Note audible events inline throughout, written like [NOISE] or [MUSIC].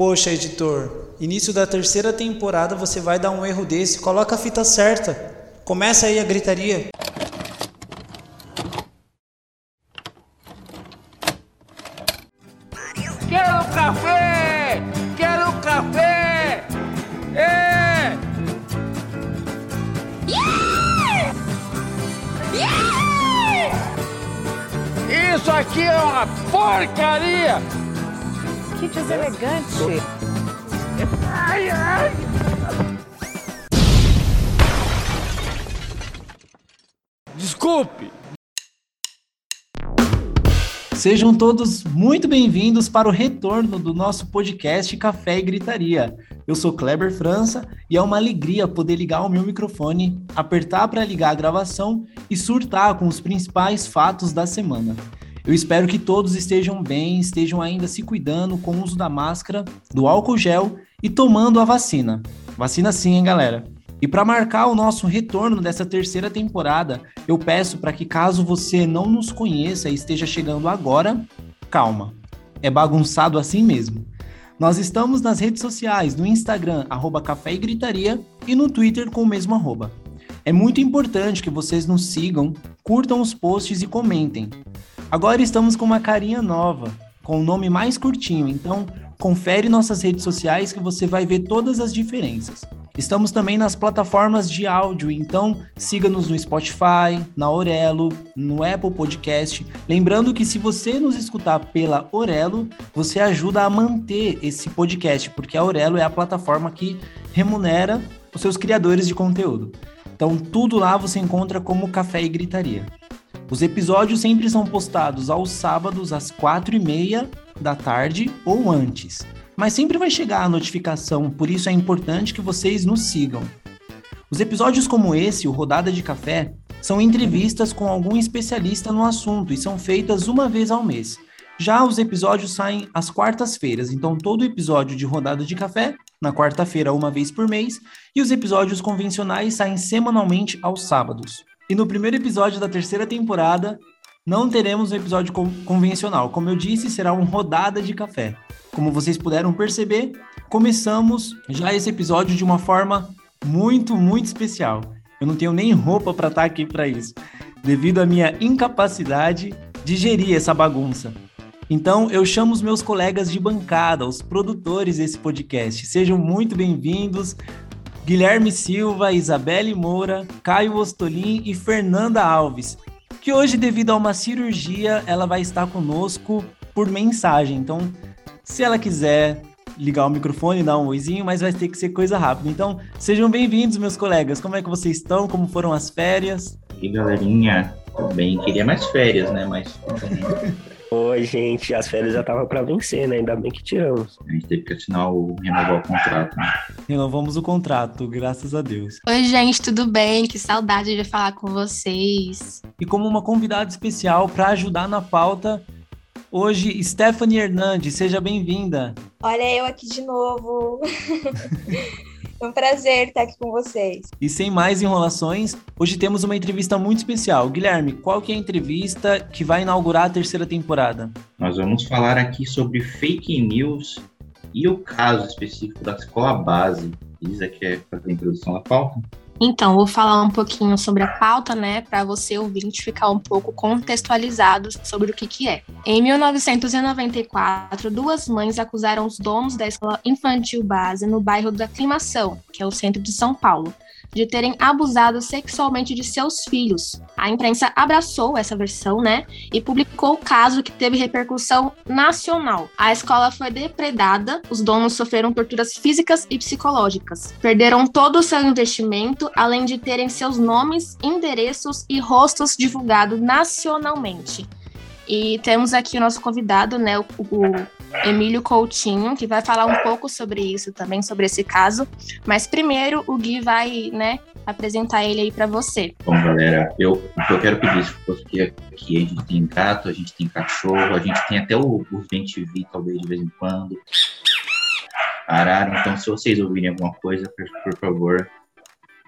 Poxa, editor, início da terceira temporada você vai dar um erro desse. Coloca a fita certa. Começa aí a gritaria. Sejam todos muito bem-vindos para o retorno do nosso podcast Café e Gritaria. Eu sou Kleber França e é uma alegria poder ligar o meu microfone, apertar para ligar a gravação e surtar com os principais fatos da semana. Eu espero que todos estejam bem, estejam ainda se cuidando com o uso da máscara, do álcool gel e tomando a vacina. Vacina sim, hein, galera? E para marcar o nosso retorno dessa terceira temporada, eu peço para que caso você não nos conheça e esteja chegando agora, calma. É bagunçado assim mesmo. Nós estamos nas redes sociais, no Instagram, arroba Café e Gritaria, e no Twitter com o mesmo arroba. É muito importante que vocês nos sigam, curtam os posts e comentem. Agora estamos com uma carinha nova, com o um nome mais curtinho, então confere nossas redes sociais que você vai ver todas as diferenças. Estamos também nas plataformas de áudio, então siga-nos no Spotify, na Orelo, no Apple Podcast. Lembrando que se você nos escutar pela Orelo, você ajuda a manter esse podcast, porque a Orelo é a plataforma que remunera os seus criadores de conteúdo. Então tudo lá você encontra como Café e Gritaria. Os episódios sempre são postados aos sábados às quatro e meia da tarde ou antes mas sempre vai chegar a notificação, por isso é importante que vocês nos sigam. Os episódios como esse, o Rodada de Café, são entrevistas com algum especialista no assunto e são feitas uma vez ao mês. Já os episódios saem às quartas-feiras, então todo episódio de Rodada de Café, na quarta-feira, uma vez por mês, e os episódios convencionais saem semanalmente aos sábados. E no primeiro episódio da terceira temporada, não teremos um episódio convencional. Como eu disse, será um Rodada de Café. Como vocês puderam perceber, começamos já esse episódio de uma forma muito, muito especial. Eu não tenho nem roupa para estar tá aqui para isso, devido à minha incapacidade de gerir essa bagunça. Então, eu chamo os meus colegas de bancada, os produtores desse podcast. Sejam muito bem-vindos. Guilherme Silva, Isabelle Moura, Caio Ostolin e Fernanda Alves, que hoje, devido a uma cirurgia, ela vai estar conosco por mensagem. Então, se ela quiser ligar o microfone e dar um oizinho, mas vai ter que ser coisa rápida. Então, sejam bem-vindos, meus colegas. Como é que vocês estão? Como foram as férias? E galerinha, tudo bem? Queria mais férias, né? Mas [LAUGHS] Oi, gente, as férias já estavam para vencer, né? Ainda bem que tiramos. A gente teve que assinar o renovar o contrato. Né? Renovamos o contrato, graças a Deus. Oi, gente, tudo bem? Que saudade de falar com vocês. E como uma convidada especial para ajudar na pauta, Hoje, Stephanie Hernandes, seja bem-vinda. Olha eu aqui de novo. [LAUGHS] É um prazer estar aqui com vocês. E sem mais enrolações, hoje temos uma entrevista muito especial. Guilherme, qual que é a entrevista que vai inaugurar a terceira temporada? Nós vamos falar aqui sobre fake news e o caso específico da escola base. Isa quer fazer a introdução da pauta? Então, vou falar um pouquinho sobre a pauta, né, para você ouvinte ficar um pouco contextualizado sobre o que que é. Em 1994, duas mães acusaram os donos da escola infantil base no bairro da Aclimação, que é o centro de São Paulo, de terem abusado sexualmente de seus filhos. A imprensa abraçou essa versão, né, e publicou o caso que teve repercussão nacional. A escola foi depredada, os donos sofreram torturas físicas e psicológicas. Perderam todo o seu investimento, além de terem seus nomes, endereços e rostos divulgados nacionalmente. E temos aqui o nosso convidado, né, o, o Emílio Coutinho, que vai falar um pouco sobre isso também, sobre esse caso. Mas primeiro o Gui vai, né, apresentar ele aí para você. Bom, galera, eu, o que eu quero pedir, porque aqui a gente tem gato, a gente tem cachorro, a gente tem até o, os vi talvez, de vez em quando. Arara, então se vocês ouvirem alguma coisa, por, por favor,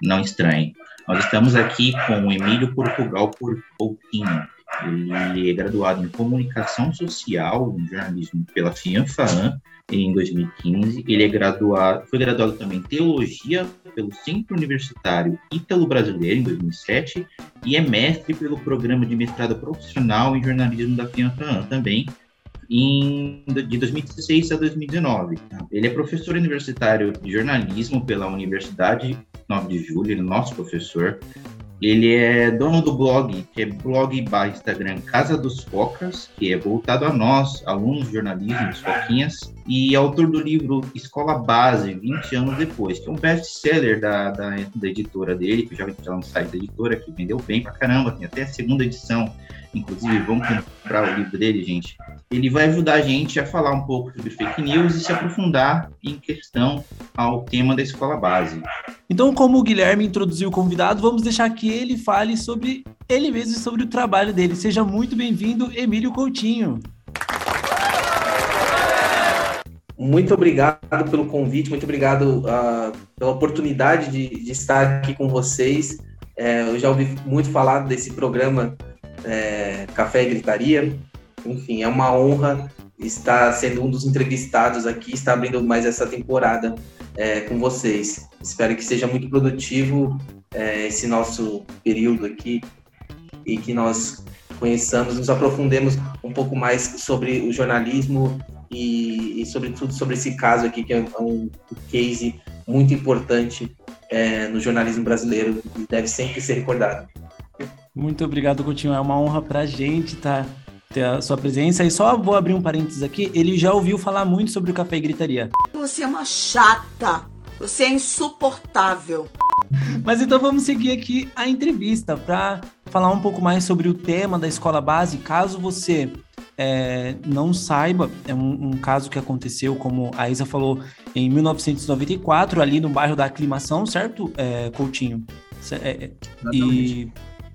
não estranhem. Nós estamos aqui com o Emílio Portugal por Coutinho. Ele é graduado em Comunicação Social, em jornalismo pela FIANFAAN, em 2015. Ele é graduado, foi graduado também em Teologia pelo Centro Universitário Ítalo Brasileiro, em 2007, e é mestre pelo Programa de Mestrado Profissional em Jornalismo da FIANFAAN, também, em, de 2016 a 2019. Ele é professor universitário de jornalismo pela Universidade 9 de Julho, ele é nosso professor. Ele é dono do blog, que é blog barra Instagram Casa dos Focas, que é voltado a nós, alunos de jornalismo dos Foquinhas, e autor do livro Escola Base, 20 anos depois, que é um best-seller da, da, da, editora dele, que já está no site da editora, que vendeu bem pra caramba, tem até a segunda edição. Inclusive, vamos comprar o livro dele, gente. Ele vai ajudar a gente a falar um pouco sobre fake news e se aprofundar em questão ao tema da escola base. Então, como o Guilherme introduziu o convidado, vamos deixar que ele fale sobre ele mesmo e sobre o trabalho dele. Seja muito bem-vindo, Emílio Coutinho. Muito obrigado pelo convite, muito obrigado uh, pela oportunidade de, de, estar aqui com vocês. É, eu já ouvi muito falar desse programa é, Café e Gritaria. Enfim, é uma honra estar sendo um dos entrevistados aqui, estar abrindo mais essa temporada é, com vocês. Espero que seja muito produtivo é, esse nosso período aqui e que nós conheçamos, nos aprofundemos um pouco mais sobre o jornalismo e, e sobretudo sobre esse caso aqui que é um, um case muito importante é, no jornalismo brasileiro e deve sempre ser recordado. Muito obrigado, Coutinho. É uma honra para a gente tá, ter a sua presença. E só vou abrir um parênteses aqui. Ele já ouviu falar muito sobre o café e gritaria. Você é uma chata. Você é insuportável. Mas então vamos seguir aqui a entrevista para falar um pouco mais sobre o tema da escola base. Caso você é, não saiba, é um, um, caso que aconteceu, como a Isa falou, em 1994, ali no bairro da Aclimação, certo, é, Coutinho? É, é e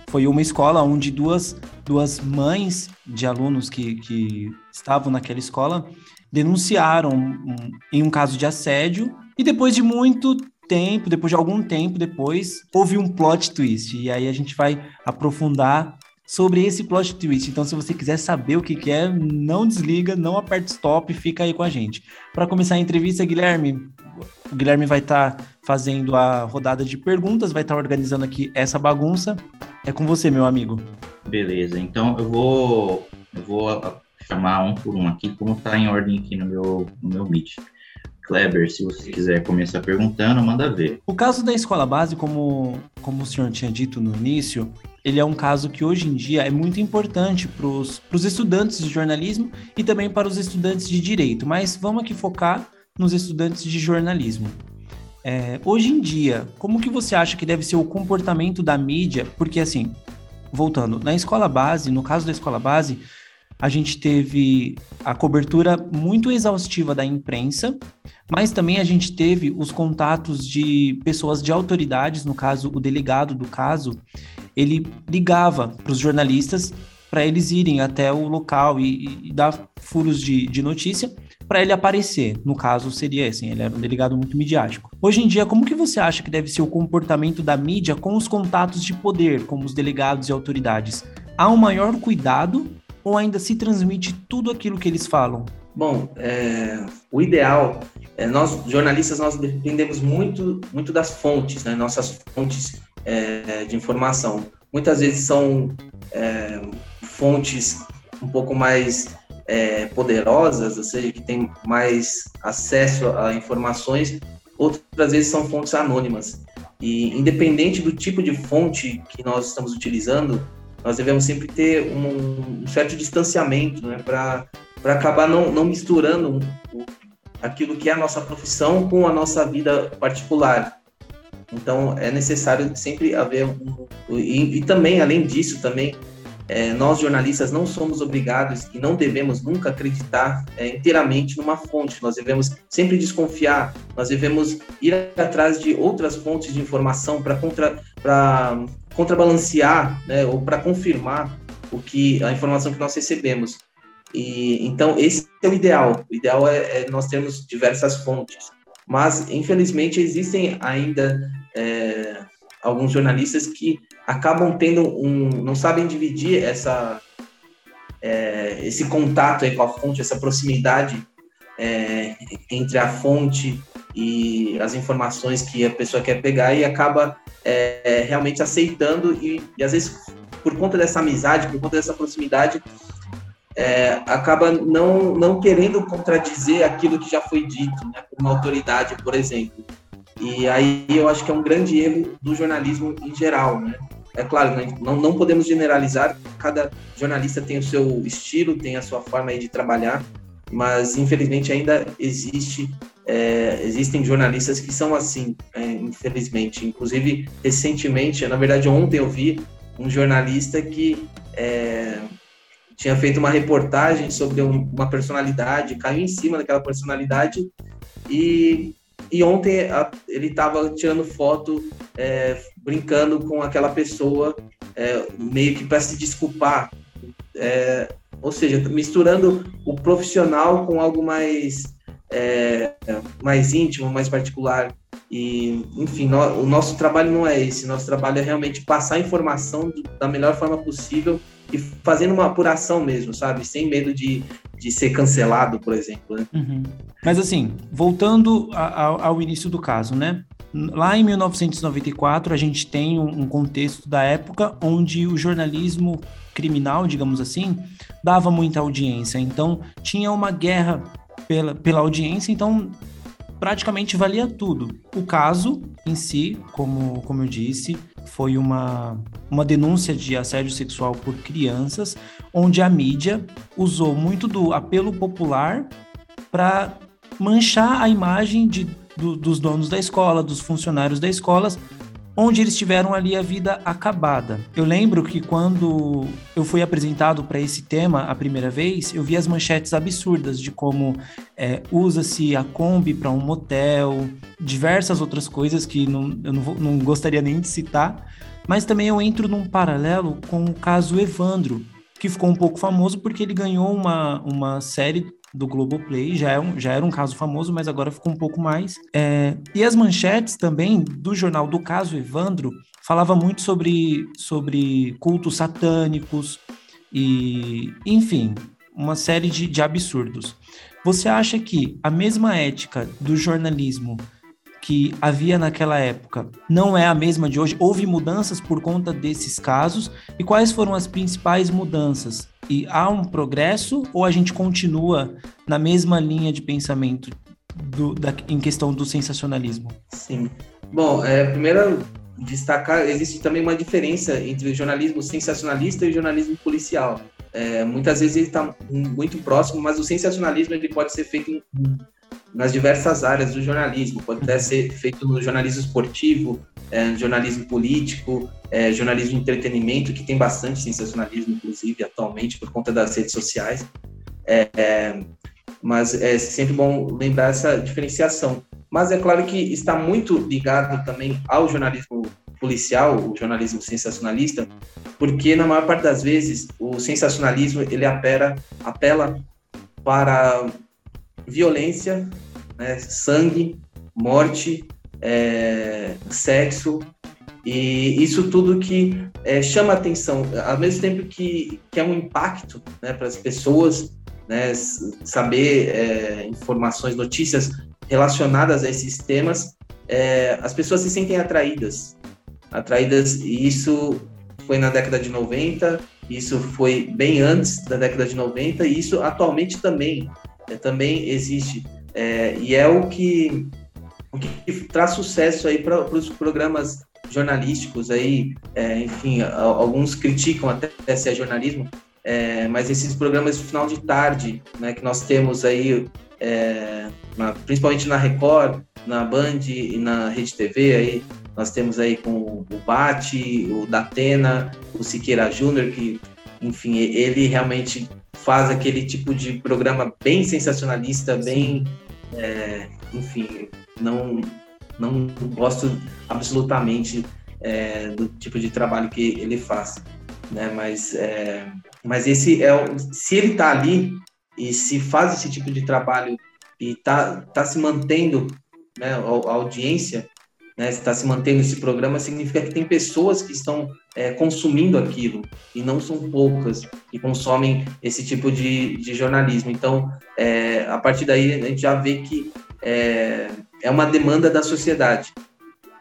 foi uma escola onde duas, duas mães de alunos que, que estavam naquela escola denunciaram um, em um caso de assédio e depois de muito tempo, depois de algum tempo depois, houve um plot twist. E aí a gente vai aprofundar sobre esse plot twist. Então, se você quiser saber o que, que é, não desliga, não aperte stop, fica aí com a gente. Para começar a entrevista, Guilherme, o Guilherme vai estar tá fazendo a rodada de perguntas, vai estar tá organizando aqui essa bagunça. É com você, meu amigo. Beleza, então eu vou, eu vou chamar um por um aqui, como está em ordem aqui no meu, no meu Meet. Kleber, se você quiser começar perguntando, manda ver. O caso da escola base, como, como o senhor tinha dito no início, ele é um caso que hoje em dia é muito importante para os estudantes de jornalismo e também para os estudantes de direito, mas vamos aqui focar nos estudantes de jornalismo. É, hoje em dia, como que você acha que deve ser o comportamento da mídia? Porque assim, voltando, na escola base, no caso da escola base, a gente teve a cobertura muito exaustiva da imprensa, mas também a gente teve os contatos de pessoas de autoridades, no caso, o delegado do caso, ele ligava para os jornalistas para eles irem até o local e, e dar furos de, de notícia para ele aparecer. No caso, seria assim, ele era um delegado muito midiático. Hoje em dia, como que você acha que deve ser o comportamento da mídia com os contatos de poder, como os delegados e autoridades? Há um maior cuidado ou ainda se transmite tudo aquilo que eles falam? Bom, é, o ideal, é, nós jornalistas nós dependemos muito, muito das fontes, né? Nossas fontes é, de informação. Muitas vezes são é, fontes um pouco mais é, poderosas, ou seja, que têm mais acesso a informações, outras vezes são fontes anônimas. E independente do tipo de fonte que nós estamos utilizando, nós devemos sempre ter um, um certo distanciamento né, para acabar não, não misturando aquilo que é a nossa profissão com a nossa vida particular. Então é necessário sempre haver um, e, e também além disso também é, nós jornalistas não somos obrigados e não devemos nunca acreditar é, inteiramente numa fonte. Nós devemos sempre desconfiar. Nós devemos ir atrás de outras fontes de informação para contra, contrabalancear né, ou para confirmar o que a informação que nós recebemos. E então esse é o ideal. O ideal é, é nós termos diversas fontes. Mas infelizmente existem ainda é, alguns jornalistas que acabam tendo um, não sabem dividir essa é, esse contato com a fonte, essa proximidade é, entre a fonte e as informações que a pessoa quer pegar e acaba é, realmente aceitando e, e, às vezes por conta dessa amizade, por conta dessa proximidade, é, acaba não, não querendo contradizer aquilo que já foi dito né, por uma autoridade, por exemplo. E aí eu acho que é um grande erro do jornalismo em geral, né? É claro, né, não, não podemos generalizar, cada jornalista tem o seu estilo, tem a sua forma de trabalhar, mas infelizmente ainda existe é, existem jornalistas que são assim, é, infelizmente. Inclusive, recentemente, na verdade, ontem eu vi um jornalista que é, tinha feito uma reportagem sobre um, uma personalidade, caiu em cima daquela personalidade e, e ontem a, ele estava tirando foto, é, brincando com aquela pessoa, é, meio que para se desculpar. É, ou seja, misturando o profissional com algo mais, é, mais íntimo, mais particular. E, enfim, no, o nosso trabalho não é esse. Nosso trabalho é realmente passar a informação da melhor forma possível e fazendo uma apuração mesmo, sabe? Sem medo de, de ser cancelado, por exemplo. Né? Uhum. Mas assim, voltando a, a, ao início do caso, né? Lá em 1994, a gente tem um, um contexto da época onde o jornalismo criminal, digamos assim, dava muita audiência. Então, tinha uma guerra pela, pela audiência, então praticamente valia tudo. O caso em si, como, como eu disse, foi uma, uma denúncia de assédio sexual por crianças, onde a mídia usou muito do apelo popular para manchar a imagem de, do, dos donos da escola, dos funcionários da escola, onde eles tiveram ali a vida acabada. Eu lembro que quando eu fui apresentado para esse tema a primeira vez, eu vi as manchetes absurdas de como é, usa-se a Kombi para um motel, diversas outras coisas que não, eu não, vou, não gostaria nem de citar, mas também eu entro num paralelo com o caso Evandro, que ficou um pouco famoso porque ele ganhou uma, uma série do Globoplay, já, é um, já era um caso famoso, mas agora ficou um pouco mais. É, e as manchetes também do jornal do caso Evandro falava muito sobre, sobre cultos satânicos e, enfim, uma série de, de absurdos. Você acha que a mesma ética do jornalismo que havia naquela época não é a mesma de hoje? Houve mudanças por conta desses casos? E quais foram as principais mudanças? E há um progresso ou a gente continua na mesma linha de pensamento do, da, em questão do sensacionalismo? Sim. Bom, é, primeiro destacar, existe também uma diferença entre o jornalismo sensacionalista e o jornalismo policial. É, muitas vezes ele está muito próximo, mas o sensacionalismo ele pode ser feito em, nas diversas áreas do jornalismo. Pode até ser feito no jornalismo esportivo, é, jornalismo político, é, jornalismo de entretenimento, que tem bastante sensacionalismo, inclusive, atualmente, por conta das redes sociais. É, é, mas é sempre bom lembrar essa diferenciação. Mas é claro que está muito ligado também ao jornalismo policial, o jornalismo sensacionalista, porque na maior parte das vezes o sensacionalismo ele apela, apela para violência, né, sangue, morte, é, sexo, e isso tudo que é, chama atenção, ao mesmo tempo que, que é um impacto né, para as pessoas, né, saber é, informações, notícias relacionadas a esses temas, é, as pessoas se sentem atraídas. Atraídas, e isso foi na década de 90, isso foi bem antes da década de 90, e isso atualmente também, também existe. É, e é o que o que traz sucesso aí para os programas jornalísticos aí, é, enfim, alguns criticam até se é jornalismo, é, mas esses programas de final de tarde, né, que nós temos aí, é, na, principalmente na Record, na Band e na Rede TV, aí nós temos aí com o Bate, o Datena, o Siqueira Júnior, que, enfim, ele realmente faz aquele tipo de programa bem sensacionalista, bem, é, enfim, não, não gosto absolutamente é, do tipo de trabalho que ele faz, né? Mas, é, mas esse é se ele está ali e se faz esse tipo de trabalho e está tá se mantendo, né? A, a audiência né, está se mantendo esse programa, significa que tem pessoas que estão é, consumindo aquilo, e não são poucas que consomem esse tipo de, de jornalismo. Então, é, a partir daí, a gente já vê que é, é uma demanda da sociedade.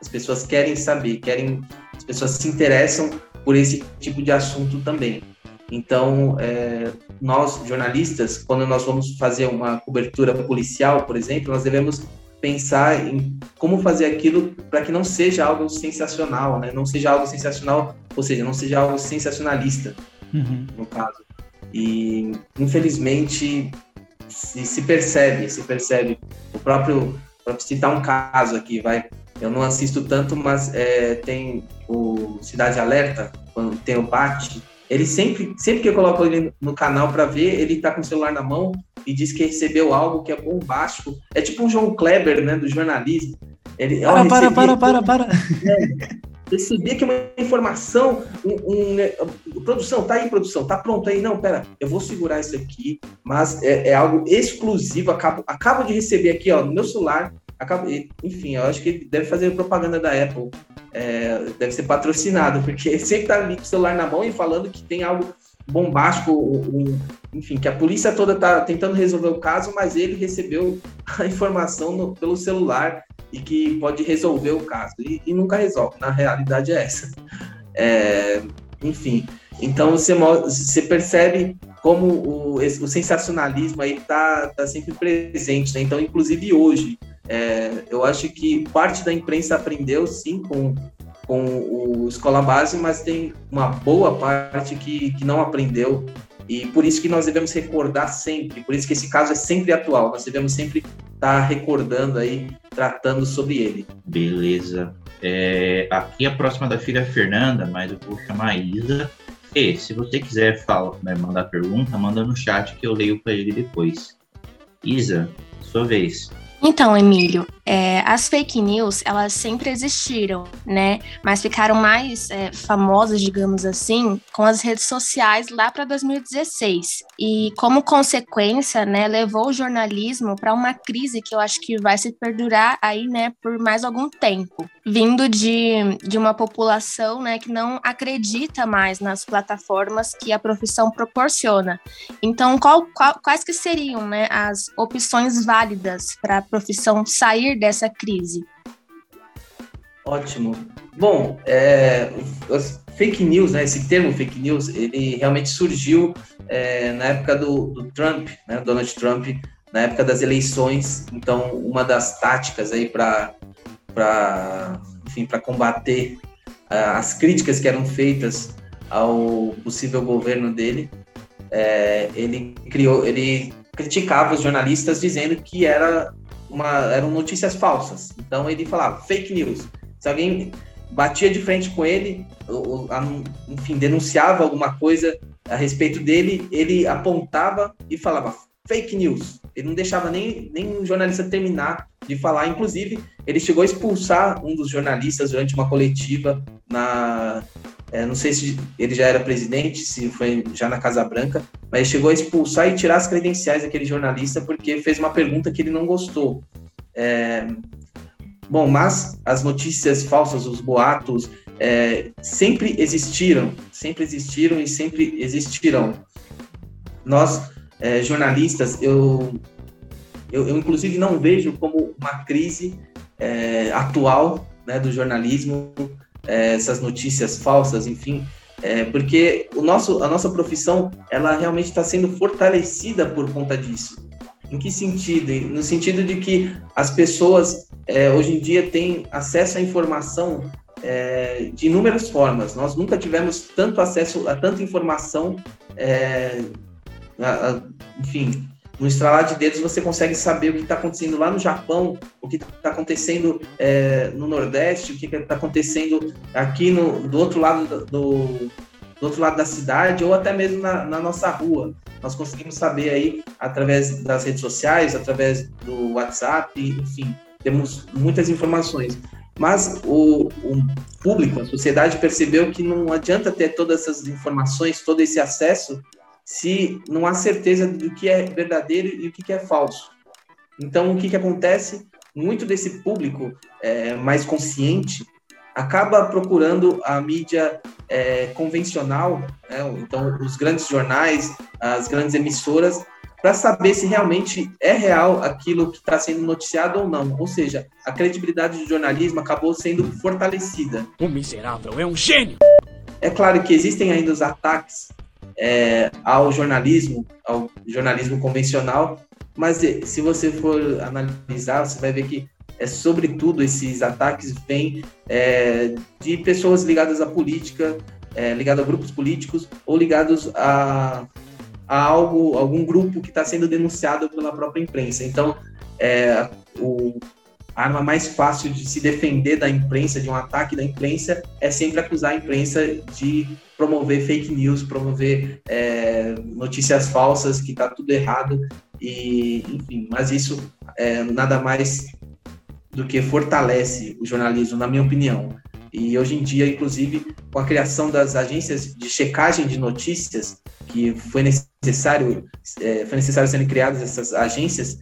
As pessoas querem saber, querem, as pessoas se interessam por esse tipo de assunto também. Então, é, nós jornalistas, quando nós vamos fazer uma cobertura policial, por exemplo, nós devemos pensar em como fazer aquilo para que não seja algo sensacional, né? Não seja algo sensacional, ou seja, não seja algo sensacionalista, uhum. no caso. E infelizmente se, se, percebe, se percebe. O próprio, para citar um caso aqui, vai. Eu não assisto tanto, mas é, tem o Cidade Alerta, quando tem o Bate, ele sempre, sempre que eu coloco ele no canal para ver, ele tá com o celular na mão e diz que recebeu algo que é bombástico. É tipo um João Kleber, né, do jornalismo. Ele, para, ó, para, para, para, para, é, recebi aqui uma informação, um, um, né, produção, tá aí, produção, tá pronto aí. Não, pera, eu vou segurar isso aqui, mas é, é algo exclusivo. Acabo, acabo de receber aqui, ó, no meu celular. Acabo, enfim, eu acho que ele deve fazer propaganda da Apple é, deve ser patrocinado, porque [LAUGHS] sempre tá ali com o celular na mão e falando que tem algo bombástico, um, enfim, que a polícia toda tá tentando resolver o caso, mas ele recebeu a informação no, pelo celular e que pode resolver o caso. E, e nunca resolve, na realidade é essa. É, enfim, então você, você percebe como o, o sensacionalismo aí tá, tá sempre presente, né? Então, inclusive hoje, é, eu acho que parte da imprensa aprendeu sim com, com o Escola Base, mas tem uma boa parte que, que não aprendeu. E por isso que nós devemos recordar sempre, por isso que esse caso é sempre atual, nós devemos sempre estar tá recordando aí, tratando sobre ele. Beleza. É, aqui a próxima da filha é Fernanda, mas eu vou chamar a Isa. E se você quiser falar, né, mandar pergunta, manda no chat que eu leio para ele depois. Isa, sua vez. Então, Emílio, é, as fake news, elas sempre existiram, né? Mas ficaram mais é, famosas, digamos assim, com as redes sociais lá para 2016. E, como consequência, né, levou o jornalismo para uma crise que eu acho que vai se perdurar aí, né, por mais algum tempo. Vindo de, de uma população, né, que não acredita mais nas plataformas que a profissão proporciona. Então, qual, qual, quais que seriam, né, as opções válidas para profissão sair dessa crise? Ótimo. Bom, é, as fake news, né, esse termo fake news, ele realmente surgiu é, na época do, do Trump, né, Donald Trump, na época das eleições. Então, uma das táticas aí para para enfim para combater uh, as críticas que eram feitas ao possível governo dele, é, ele criou, ele criticava os jornalistas dizendo que era uma, eram notícias falsas. Então ele falava fake news. Se alguém batia de frente com ele, ou, enfim, denunciava alguma coisa a respeito dele, ele apontava e falava fake news. Ele não deixava nem, nem o jornalista terminar de falar. Inclusive, ele chegou a expulsar um dos jornalistas durante uma coletiva na. É, não sei se ele já era presidente, se foi já na Casa Branca, mas chegou a expulsar e tirar as credenciais daquele jornalista porque fez uma pergunta que ele não gostou. É, bom, mas as notícias falsas, os boatos, é, sempre existiram, sempre existiram e sempre existirão. Nós, é, jornalistas, eu, eu, eu, inclusive não vejo como uma crise é, atual né, do jornalismo, é, essas notícias falsas, enfim, é, porque o nosso, a nossa profissão ela realmente está sendo fortalecida por conta disso. Em que sentido? No sentido de que as pessoas é, hoje em dia têm acesso à informação é, de inúmeras formas. Nós nunca tivemos tanto acesso a tanta informação, é, a, a, enfim, no estralar de dedos você consegue saber o que está acontecendo lá no Japão, o que está acontecendo é, no Nordeste, o que está acontecendo aqui no, do outro lado do, do, outro lado da cidade ou até mesmo na, na, nossa rua. Nós conseguimos saber aí através das redes sociais, através do WhatsApp, enfim, temos muitas informações. Mas o, o público, a sociedade percebeu que não adianta ter todas essas informações, todo esse acesso se não há certeza do que é verdadeiro e o que é falso. Então, o que, que acontece? muito desse público é, mais consciente acaba procurando a mídia é, convencional, né? então os grandes jornais, as grandes emissoras, para saber se realmente é real aquilo que está sendo noticiado ou não. Ou seja, a credibilidade do jornalismo acabou sendo fortalecida. O miserável é um gênio! É claro que existem ainda os ataques é, ao jornalismo, ao jornalismo convencional, mas se você for analisar, você vai ver que é sobretudo esses ataques vêm é, de pessoas ligadas à política, é, ligadas a grupos políticos ou ligados a, a algo, algum grupo que está sendo denunciado pela própria imprensa. Então, é, o, a arma mais fácil de se defender da imprensa, de um ataque da imprensa, é sempre acusar a imprensa de promover fake news, promover é, notícias falsas, que está tudo errado, e enfim, mas isso é, nada mais do que fortalece o jornalismo, na minha opinião. E hoje em dia, inclusive, com a criação das agências de checagem de notícias, que foi necessário, é, foi necessário serem criadas essas agências,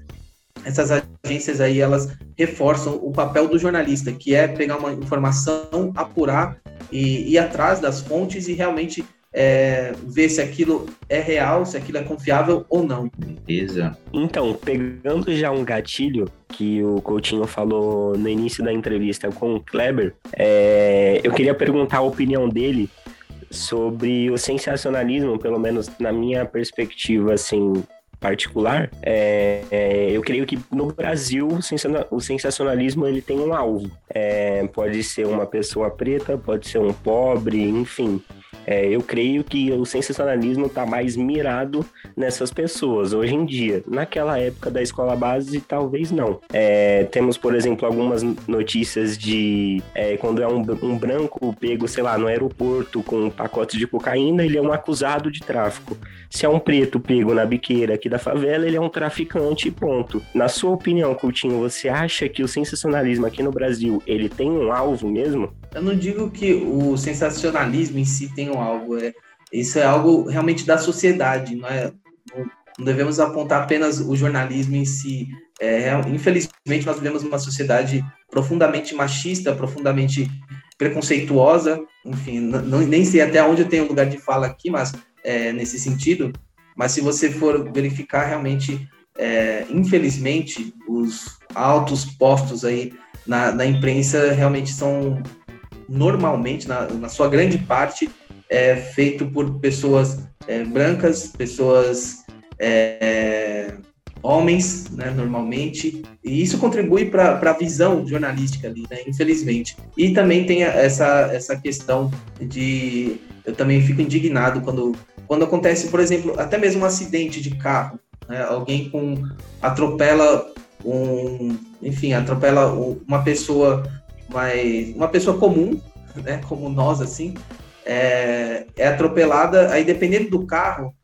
essas agências aí, elas reforçam o papel do jornalista, que é pegar uma informação, apurar e ir atrás das fontes e realmente é, ver se aquilo é real, se aquilo é confiável ou não. Beleza. Então, pegando já um gatilho que o Coutinho falou no início da entrevista com o Kleber, é, eu queria perguntar a opinião dele sobre o sensacionalismo, pelo menos na minha perspectiva, assim, particular, é, é, eu creio que no Brasil o sensacionalismo ele tem um alvo. É, pode ser uma pessoa preta, pode ser um pobre, enfim. É, eu creio que o sensacionalismo está mais mirado nessas pessoas hoje em dia. Naquela época da escola base, talvez não. É, temos, por exemplo, algumas notícias de é, quando é um, um, branco pego, sei lá, no aeroporto com um pacote de cocaína, ele é um acusado de tráfico. Se é um preto pego na biqueira aqui da favela, ele é um traficante, ponto. Na sua opinião, Coutinho, você acha que o sensacionalismo aqui no Brasil ele tem um alvo mesmo? Eu não digo que o sensacionalismo em si tem um alvo, é, isso é algo realmente da sociedade, não é? Não devemos apontar apenas o jornalismo em si. É, infelizmente, nós vivemos uma sociedade profundamente machista, profundamente preconceituosa, enfim, não, nem sei até onde eu tenho lugar de fala aqui, mas é, nesse sentido, mas se você for verificar realmente, é, infelizmente, os altos postos aí na, na imprensa realmente são normalmente, na, na sua grande parte, é feito por pessoas é, brancas, pessoas é, homens, né, normalmente, e isso contribui para a visão jornalística ali, né, infelizmente. E também tem essa, essa questão de. Eu também fico indignado quando, quando acontece, por exemplo, até mesmo um acidente de carro, né, alguém com atropela um, enfim, atropela uma pessoa mas uma pessoa comum, né, como nós, assim, é, é atropelada, aí dependendo do carro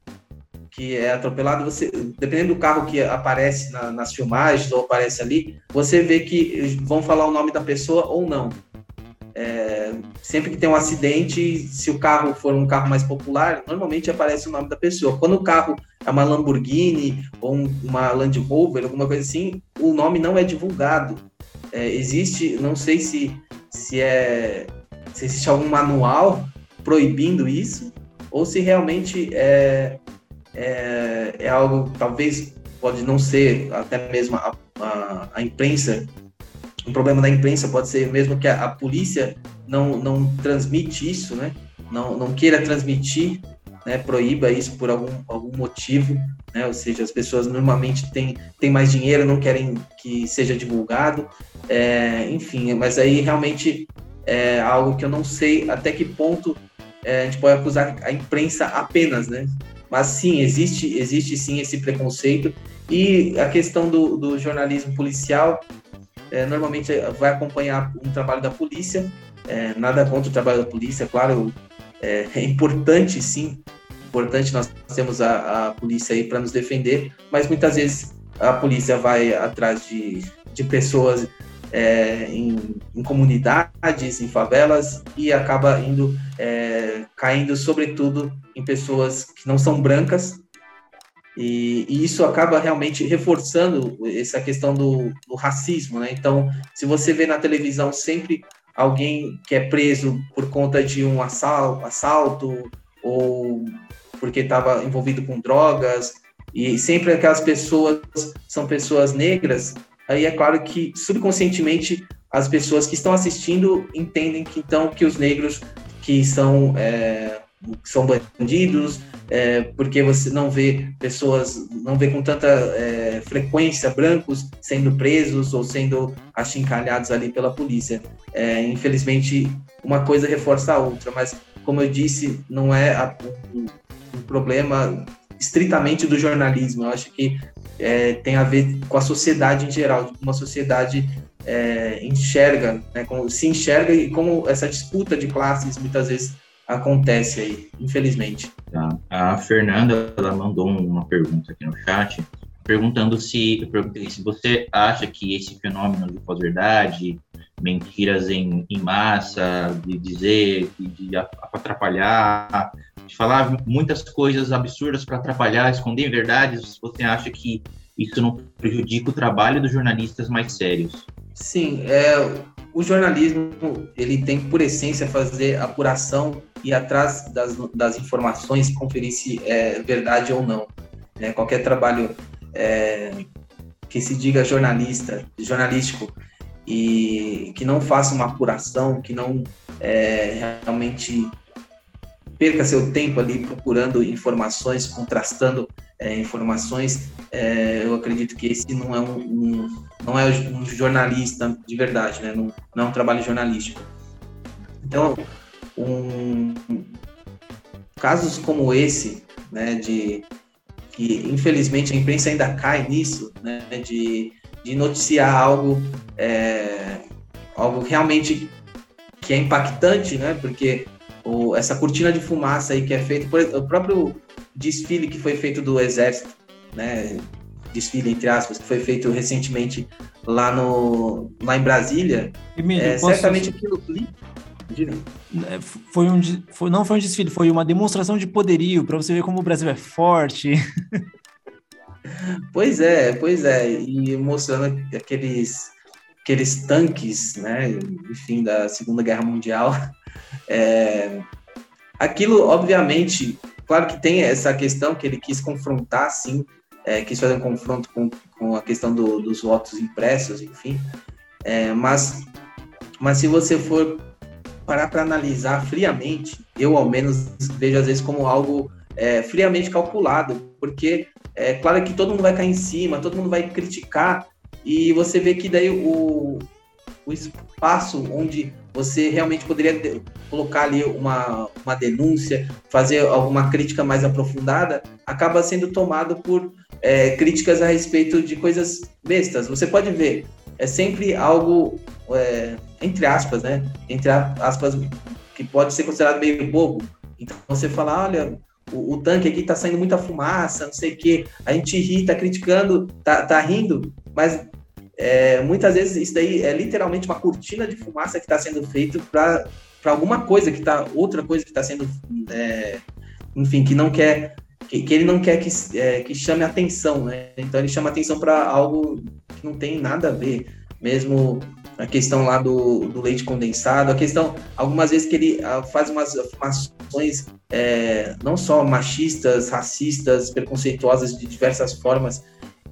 que é atropelado, você, dependendo do carro que aparece na, nas filmagens ou aparece ali, você vê que vão falar o nome da pessoa ou não. É, sempre que tem um acidente, se o carro for um carro mais popular, normalmente aparece o nome da pessoa. Quando o carro é uma Lamborghini ou um, uma Land Rover, alguma coisa assim, o nome não é divulgado. É, existe, não sei se, se, é, se existe algum manual proibindo isso, ou se realmente é, é, é algo, talvez pode não ser até mesmo a, a, a, imprensa, um problema da imprensa pode ser mesmo que a, a polícia não, não transmite isso, né? não, não queira transmitir né, proíba isso por algum, algum motivo, né, ou seja, as pessoas normalmente têm, têm mais dinheiro, não querem que seja divulgado, é, enfim, mas aí realmente é algo que eu não sei até que ponto é, a gente pode acusar a imprensa apenas, né? Mas sim, existe, existe sim esse preconceito e a questão do, do jornalismo policial é, normalmente vai acompanhar um trabalho da polícia, é, nada contra o trabalho da polícia, claro, é, é importante, sim, importante nós temos a, a polícia aí para nos defender, mas muitas vezes a polícia vai atrás de, de pessoas é, em, em, comunidades, em favelas e acaba indo é, caindo sobretudo em pessoas que não são brancas E, e, isso acaba realmente reforçando essa questão do, do, racismo, né? Então, se você vê na televisão sempre alguém que é preso por conta de um assalto, assalto ou porque estava envolvido com drogas, e sempre aquelas pessoas são pessoas negras, aí é claro que subconscientemente as pessoas que estão assistindo entendem que então que os negros que são é, são bandidos, é, porque você não vê pessoas, não vê com tanta é, frequência brancos sendo presos ou sendo achincalhados ali pela polícia. É, infelizmente, uma coisa reforça a outra, mas como eu disse, não é um, um, problema estritamente do jornalismo. Eu acho que é, tem a ver com a sociedade em geral, uma sociedade é, enxerga, né, como, se enxerga e como essa disputa de classes muitas vezes acontece aí, infelizmente. Tá. A Fernanda ela mandou uma pergunta aqui no chat, perguntando se, se você acha que esse fenômeno de pós-verdade, mentiras em, em massa, de dizer, de, de atrapalhar, de falar muitas coisas absurdas para atrapalhar, esconder verdades, você acha que isso não prejudica o trabalho dos jornalistas mais sérios? Sim, é, o jornalismo ele tem por essência fazer apuração e atrás das, das informações conferir se é verdade ou não. Né? Qualquer trabalho é, que se diga jornalista, jornalístico e que não faça uma apuração, que não é, realmente perca seu tempo ali procurando informações, contrastando é, informações, é, eu acredito que esse não é um, um, não é um jornalista de verdade, né? não, não é um trabalho jornalístico. Então, um, casos como esse, né, de que infelizmente a imprensa ainda cai nisso, né, de, de noticiar algo, é, algo realmente que é impactante, né, porque o, essa cortina de fumaça aí que é feita, por, o próprio desfile que foi feito do Exército, né, desfile entre aspas, que foi feito recentemente lá no lá em Brasília, Emílio, é, posso... certamente aquilo é, foi um, foi, não foi um desfile, foi uma demonstração de poderio para você ver como o Brasil é forte. [LAUGHS] Pois é, pois é, e mostrando aqueles aqueles tanques, né, enfim, da Segunda Guerra Mundial. [LAUGHS] É, aquilo, obviamente, claro que tem essa questão que ele quis confrontar, sim, é, quis fazer um confronto com, com a questão do, dos votos impressos, enfim, é, mas, mas se você for parar para analisar friamente, eu ao menos vejo às vezes como algo é, friamente calculado, porque é claro que todo mundo vai cair em cima, todo mundo vai criticar, e você vê que daí o, o espaço onde você realmente poderia colocar ali uma, uma denúncia, fazer alguma crítica mais aprofundada, acaba sendo tomado por é, críticas a respeito de coisas bestas. Você pode ver, é sempre algo é, entre aspas, né? Entre aspas, que pode ser considerado meio bobo. Então você fala, olha, o, o tanque aqui tá saindo muita fumaça, não sei o quê. A gente ri, tá criticando, tá, tá rindo, mas é, muitas vezes isso daí é literalmente uma cortina de fumaça que está sendo feito para alguma coisa que tá, outra coisa que está sendo, é, enfim, que não quer, que, que ele não quer que, é, que chame atenção, né? Então ele chama atenção para algo que não tem nada a ver, mesmo a questão lá do, do leite condensado, a questão, algumas vezes que ele uh, faz umas afirmações é, não só machistas, racistas, preconceituosas de diversas formas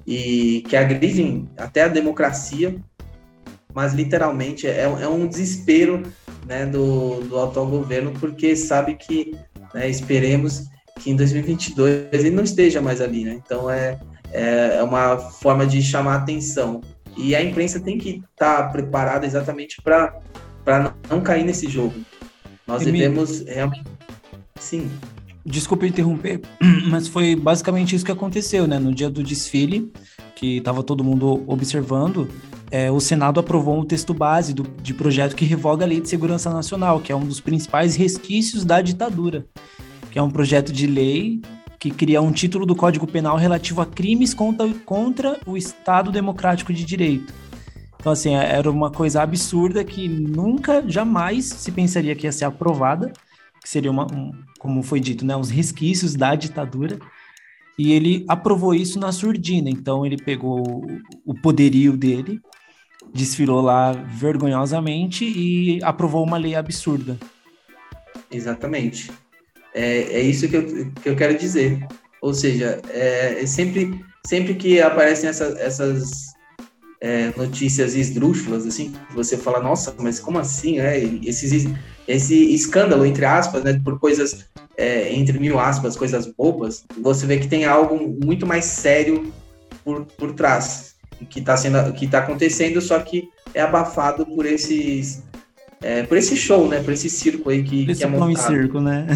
e que agridem até a democracia, mas literalmente é, é um desespero né, do, do atual governo, porque sabe que, né, esperemos que em 2022 ele não esteja mais ali, né? Então é, é, é uma forma de chamar atenção. E a imprensa tem que estar tá preparada exatamente para não cair nesse jogo. Nós devemos realmente. Sim. Desculpa interromper, [CLEARS THROAT] mas foi basicamente isso que aconteceu, né? No dia do desfile, que estava todo mundo observando, é, o Senado aprovou um texto base do, de projeto que revoga a Lei de Segurança Nacional, que é um dos principais resquícios da ditadura, que é um projeto de lei que cria um título do Código Penal relativo a crimes contra, contra o Estado Democrático de Direito. Então, assim, é, era uma coisa absurda que nunca, jamais se pensaria que ia ser aprovada, que seria uma, um, como foi dito, né, os resquícios da ditadura. e ele aprovou isso na surdina. Então ele pegou o poderio dele, desfilou lá vergonhosamente e aprovou uma lei absurda. Exatamente. É, é isso que eu, que eu quero dizer. Ou seja, é, é sempre, sempre que aparecem essa, essas é, notícias esdrúxulas, assim, você fala, nossa, mas como assim? É, esse, esse escândalo, entre aspas, né, por coisas, é, entre mil aspas, coisas bobas, você vê que tem algo muito mais sério por, por trás, que está tá acontecendo, só que é abafado por esses, é, por esse show, né, por esse circo aí que, esse que é montado. circo, né?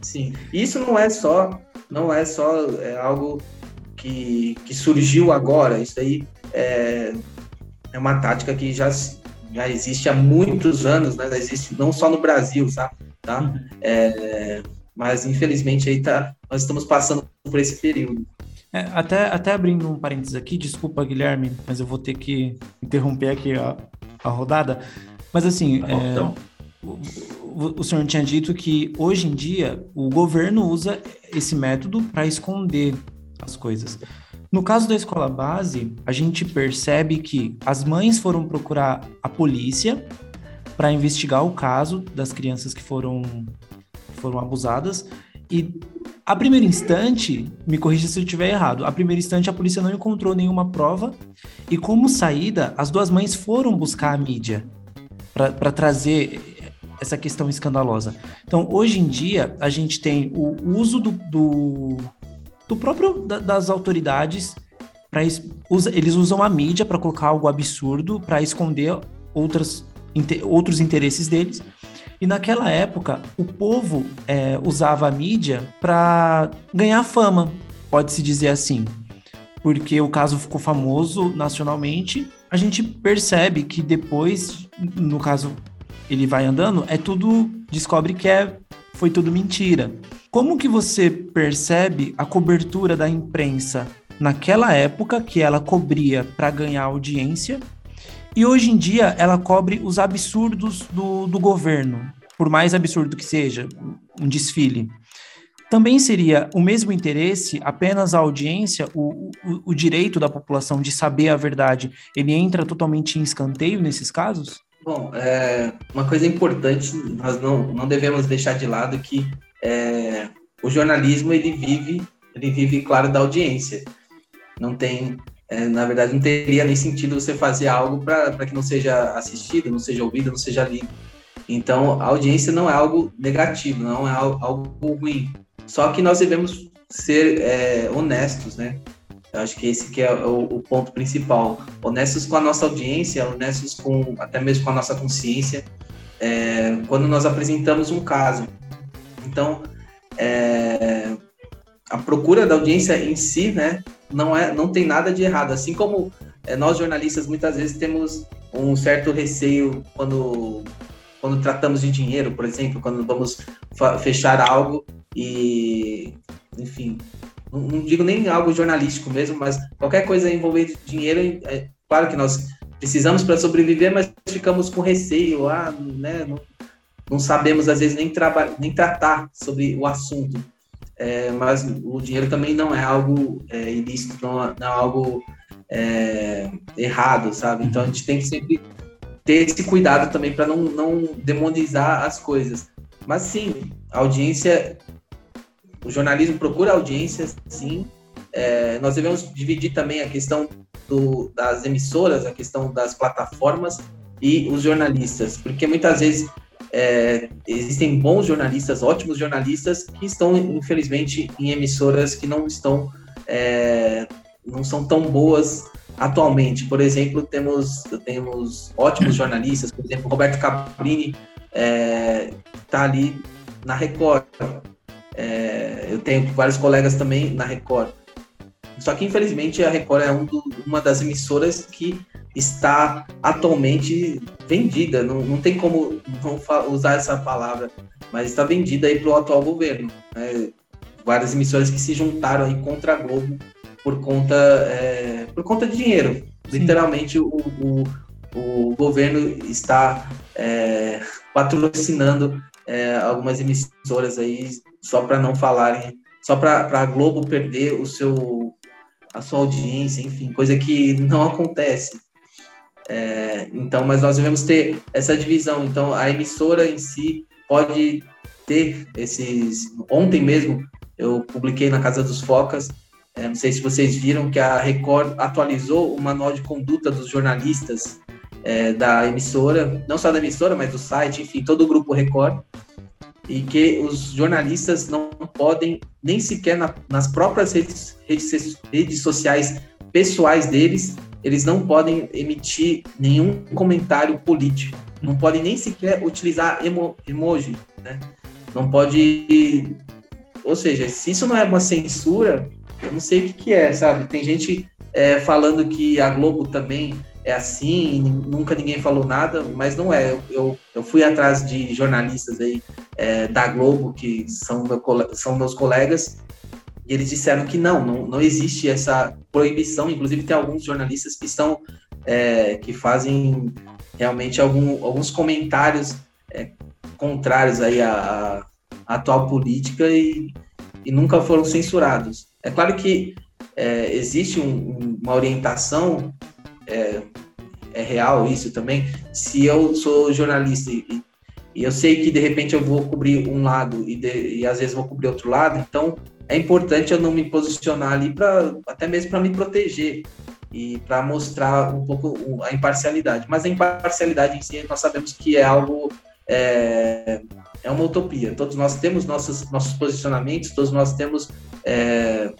Sim, isso não é só, não é só é algo que, que surgiu agora, isso aí é, é uma tática que já, já existe há muitos anos, né? existe não só no Brasil, sabe? Tá? Uhum. É, mas infelizmente aí tá, nós estamos passando por esse período. É, até, até abrindo um parênteses aqui, desculpa, Guilherme, mas eu vou ter que interromper aqui a, a rodada. Mas assim, tá bom, é, então. o, o senhor tinha dito que hoje em dia o governo usa esse método para esconder as coisas. No caso da escola base, a gente percebe que as mães foram procurar a polícia para investigar o caso das crianças que foram, foram abusadas e a primeiro instante, me corrija se eu estiver errado, a primeiro instante a polícia não encontrou nenhuma prova e como saída, as duas mães foram buscar a mídia para trazer essa questão escandalosa. Então, hoje em dia, a gente tem o uso do, do do próprio da, das autoridades para eles usam a mídia para colocar algo absurdo para esconder outras, inter, outros interesses deles. E naquela época, o povo é, usava a mídia para ganhar fama, pode-se dizer assim. Porque o caso ficou famoso nacionalmente. A gente percebe que depois, no caso, ele vai andando, é tudo. descobre que é, foi tudo mentira. Como que você percebe a cobertura da imprensa naquela época que ela cobria para ganhar audiência e hoje em dia ela cobre os absurdos do, do governo, por mais absurdo que seja, um desfile. Também seria o mesmo interesse, apenas a audiência, o, o, o direito da população de saber a verdade, ele entra totalmente em escanteio nesses casos? Bom, é, uma coisa importante, nós não, não devemos deixar de lado que é, o jornalismo ele vive, ele vive, claro, da audiência. Não tem, é, na verdade, não teria nem sentido você fazer algo para que não seja assistido, não seja ouvido, não seja lido. Então, a audiência não é algo negativo, não é algo ruim. Só que nós devemos ser é, honestos, né? Eu acho que esse que é o, o, ponto principal. Honestos com a nossa audiência, honestos com até mesmo com a nossa consciência. É, quando nós apresentamos um caso, então, é, a procura da audiência em si, né, não, é, não tem nada de errado. Assim como é, nós jornalistas muitas vezes temos um certo receio quando, quando tratamos de dinheiro, por exemplo, quando vamos fechar algo e, enfim, não, não, digo nem algo jornalístico mesmo, mas qualquer coisa envolvendo dinheiro, é claro que nós precisamos para sobreviver, mas ficamos com receio, ah, né, não, não sabemos às vezes nem, nem tratar sobre o assunto. É, mas o dinheiro também não é algo é, ilícito, não, é, não é algo é, errado, sabe? Então a gente tem que sempre ter esse cuidado também para não, não demonizar as coisas. Mas sim, a audiência, o jornalismo procura audiência, sim. É, nós devemos dividir também a questão do, das emissoras, a questão das plataformas e os jornalistas, porque muitas vezes é, existem bons jornalistas, ótimos jornalistas, que estão, infelizmente, em emissoras que não estão, é, não são tão boas atualmente. Por exemplo, temos, temos ótimos jornalistas, por exemplo, Roberto Caprini está é, tá ali na Record. É, eu tenho vários colegas também na Record. Só que, infelizmente, a Record é um do, uma das emissoras que está atualmente vendida. Não, não tem como não usar essa palavra, mas está vendida aí para o atual governo. Né? Várias emissoras que se juntaram aí contra a Globo por conta, é, por conta de dinheiro. Sim. Literalmente, o, o, o, governo está é, patrocinando é, algumas emissoras aí só para não falarem só para a Globo perder o seu, a sua audiência, enfim, coisa que não acontece. É, então, mas nós devemos ter essa divisão. Então, a emissora em si pode ter esses. Ontem mesmo eu publiquei na Casa dos Focas, é, não sei se vocês viram que a Record atualizou o manual de conduta dos jornalistas é, da emissora, não só da emissora, mas do site, enfim, todo o grupo Record, e que os jornalistas não podem, nem sequer na, nas próprias redes, redes, redes sociais pessoais deles, eles não podem emitir nenhum comentário político, não podem nem sequer utilizar emo, emoji, né? Não pode. Ou seja, se isso não é uma censura, eu não sei o que, que é, sabe? Tem gente é, falando que a Globo também é assim, nunca ninguém falou nada, mas não é. Eu, eu, eu fui atrás de jornalistas aí é, da Globo, que são, meu, são meus colegas, e eles disseram que não, não, não existe essa proibição. Inclusive, tem alguns jornalistas que estão, é, que fazem realmente algum, alguns comentários é, contrários aí à, à, atual política e, e nunca foram censurados. É claro que é, existe um, uma orientação, é, é, real isso também. Se eu sou jornalista e, e, eu sei que de repente eu vou cobrir um lado e, de, e às vezes vou cobrir outro lado, então é importante eu não me posicionar ali para até mesmo para me proteger e para mostrar um pouco a imparcialidade. Mas a imparcialidade em si nós sabemos que é algo é, é uma utopia. Todos nós temos nossos, nossos posicionamentos, todos nós temos é,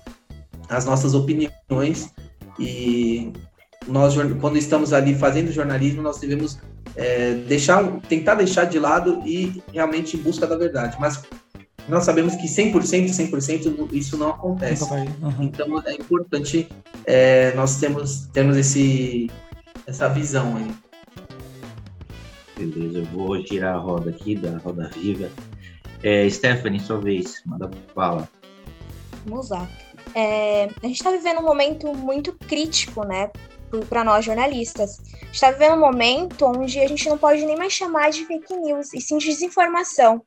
as nossas opiniões e nós, quando estamos ali fazendo jornalismo, nós devemos é, deixar, tentar deixar de lado e realmente em busca da verdade. Mas nós sabemos que 100%, 100% isso não acontece. Uhum. Então é importante é, nós temos, temos esse, essa visão aí. Beleza, eu vou girar a roda aqui, da roda viva. É, Stephanie, sua vez, manda fala. Vamos lá. É, a gente está vivendo um momento muito crítico, né, para nós jornalistas. Está vivendo um momento onde a gente não pode nem mais chamar de fake news, e sim de desinformação.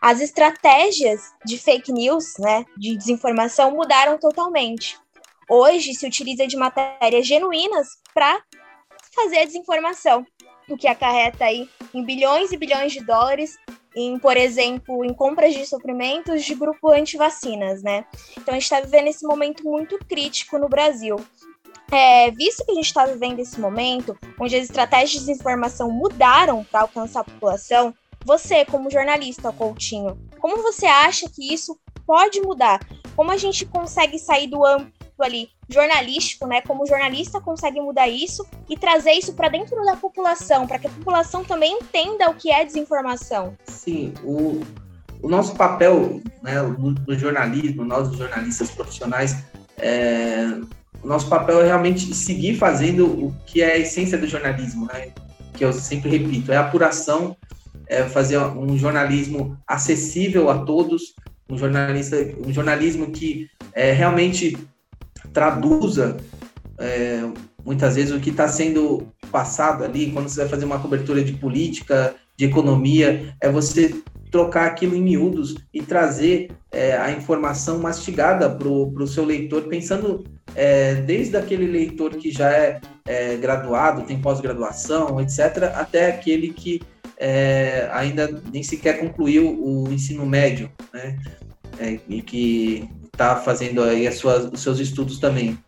As estratégias de fake news, né, de desinformação, mudaram totalmente. Hoje se utiliza de matérias genuínas para fazer a desinformação o que acarreta aí em bilhões e bilhões de dólares em, por exemplo, em compras de suprimentos de grupo anti-vacinas, né? Então a gente está vivendo esse momento muito crítico no Brasil. É, visto que a gente está vivendo esse momento, onde as estratégias de desinformação mudaram para alcançar a população, você, como jornalista, Coutinho, como você acha que isso pode mudar? Como a gente consegue sair do âmbito ali jornalístico, né? Como jornalista consegue mudar isso e trazer isso para dentro da população, para que a população também entenda o que é desinformação. Sim, o, o nosso papel né, no jornalismo, nós jornalistas profissionais, é, o nosso papel é realmente seguir fazendo o que é a essência do jornalismo, né? Que eu sempre repito, é apuração, é fazer um jornalismo acessível a todos, um jornalista, um jornalismo que é, realmente traduza é, muitas vezes o que está sendo passado ali, quando você vai fazer uma cobertura de política, de economia, é você trocar aquilo em miúdos e trazer é, a informação mastigada para o seu leitor, pensando é, desde aquele leitor que já é, é graduado, tem pós-graduação, etc., até aquele que é, ainda nem sequer concluiu o ensino médio, né? É, e que está fazendo aí suas, os seus estudos também,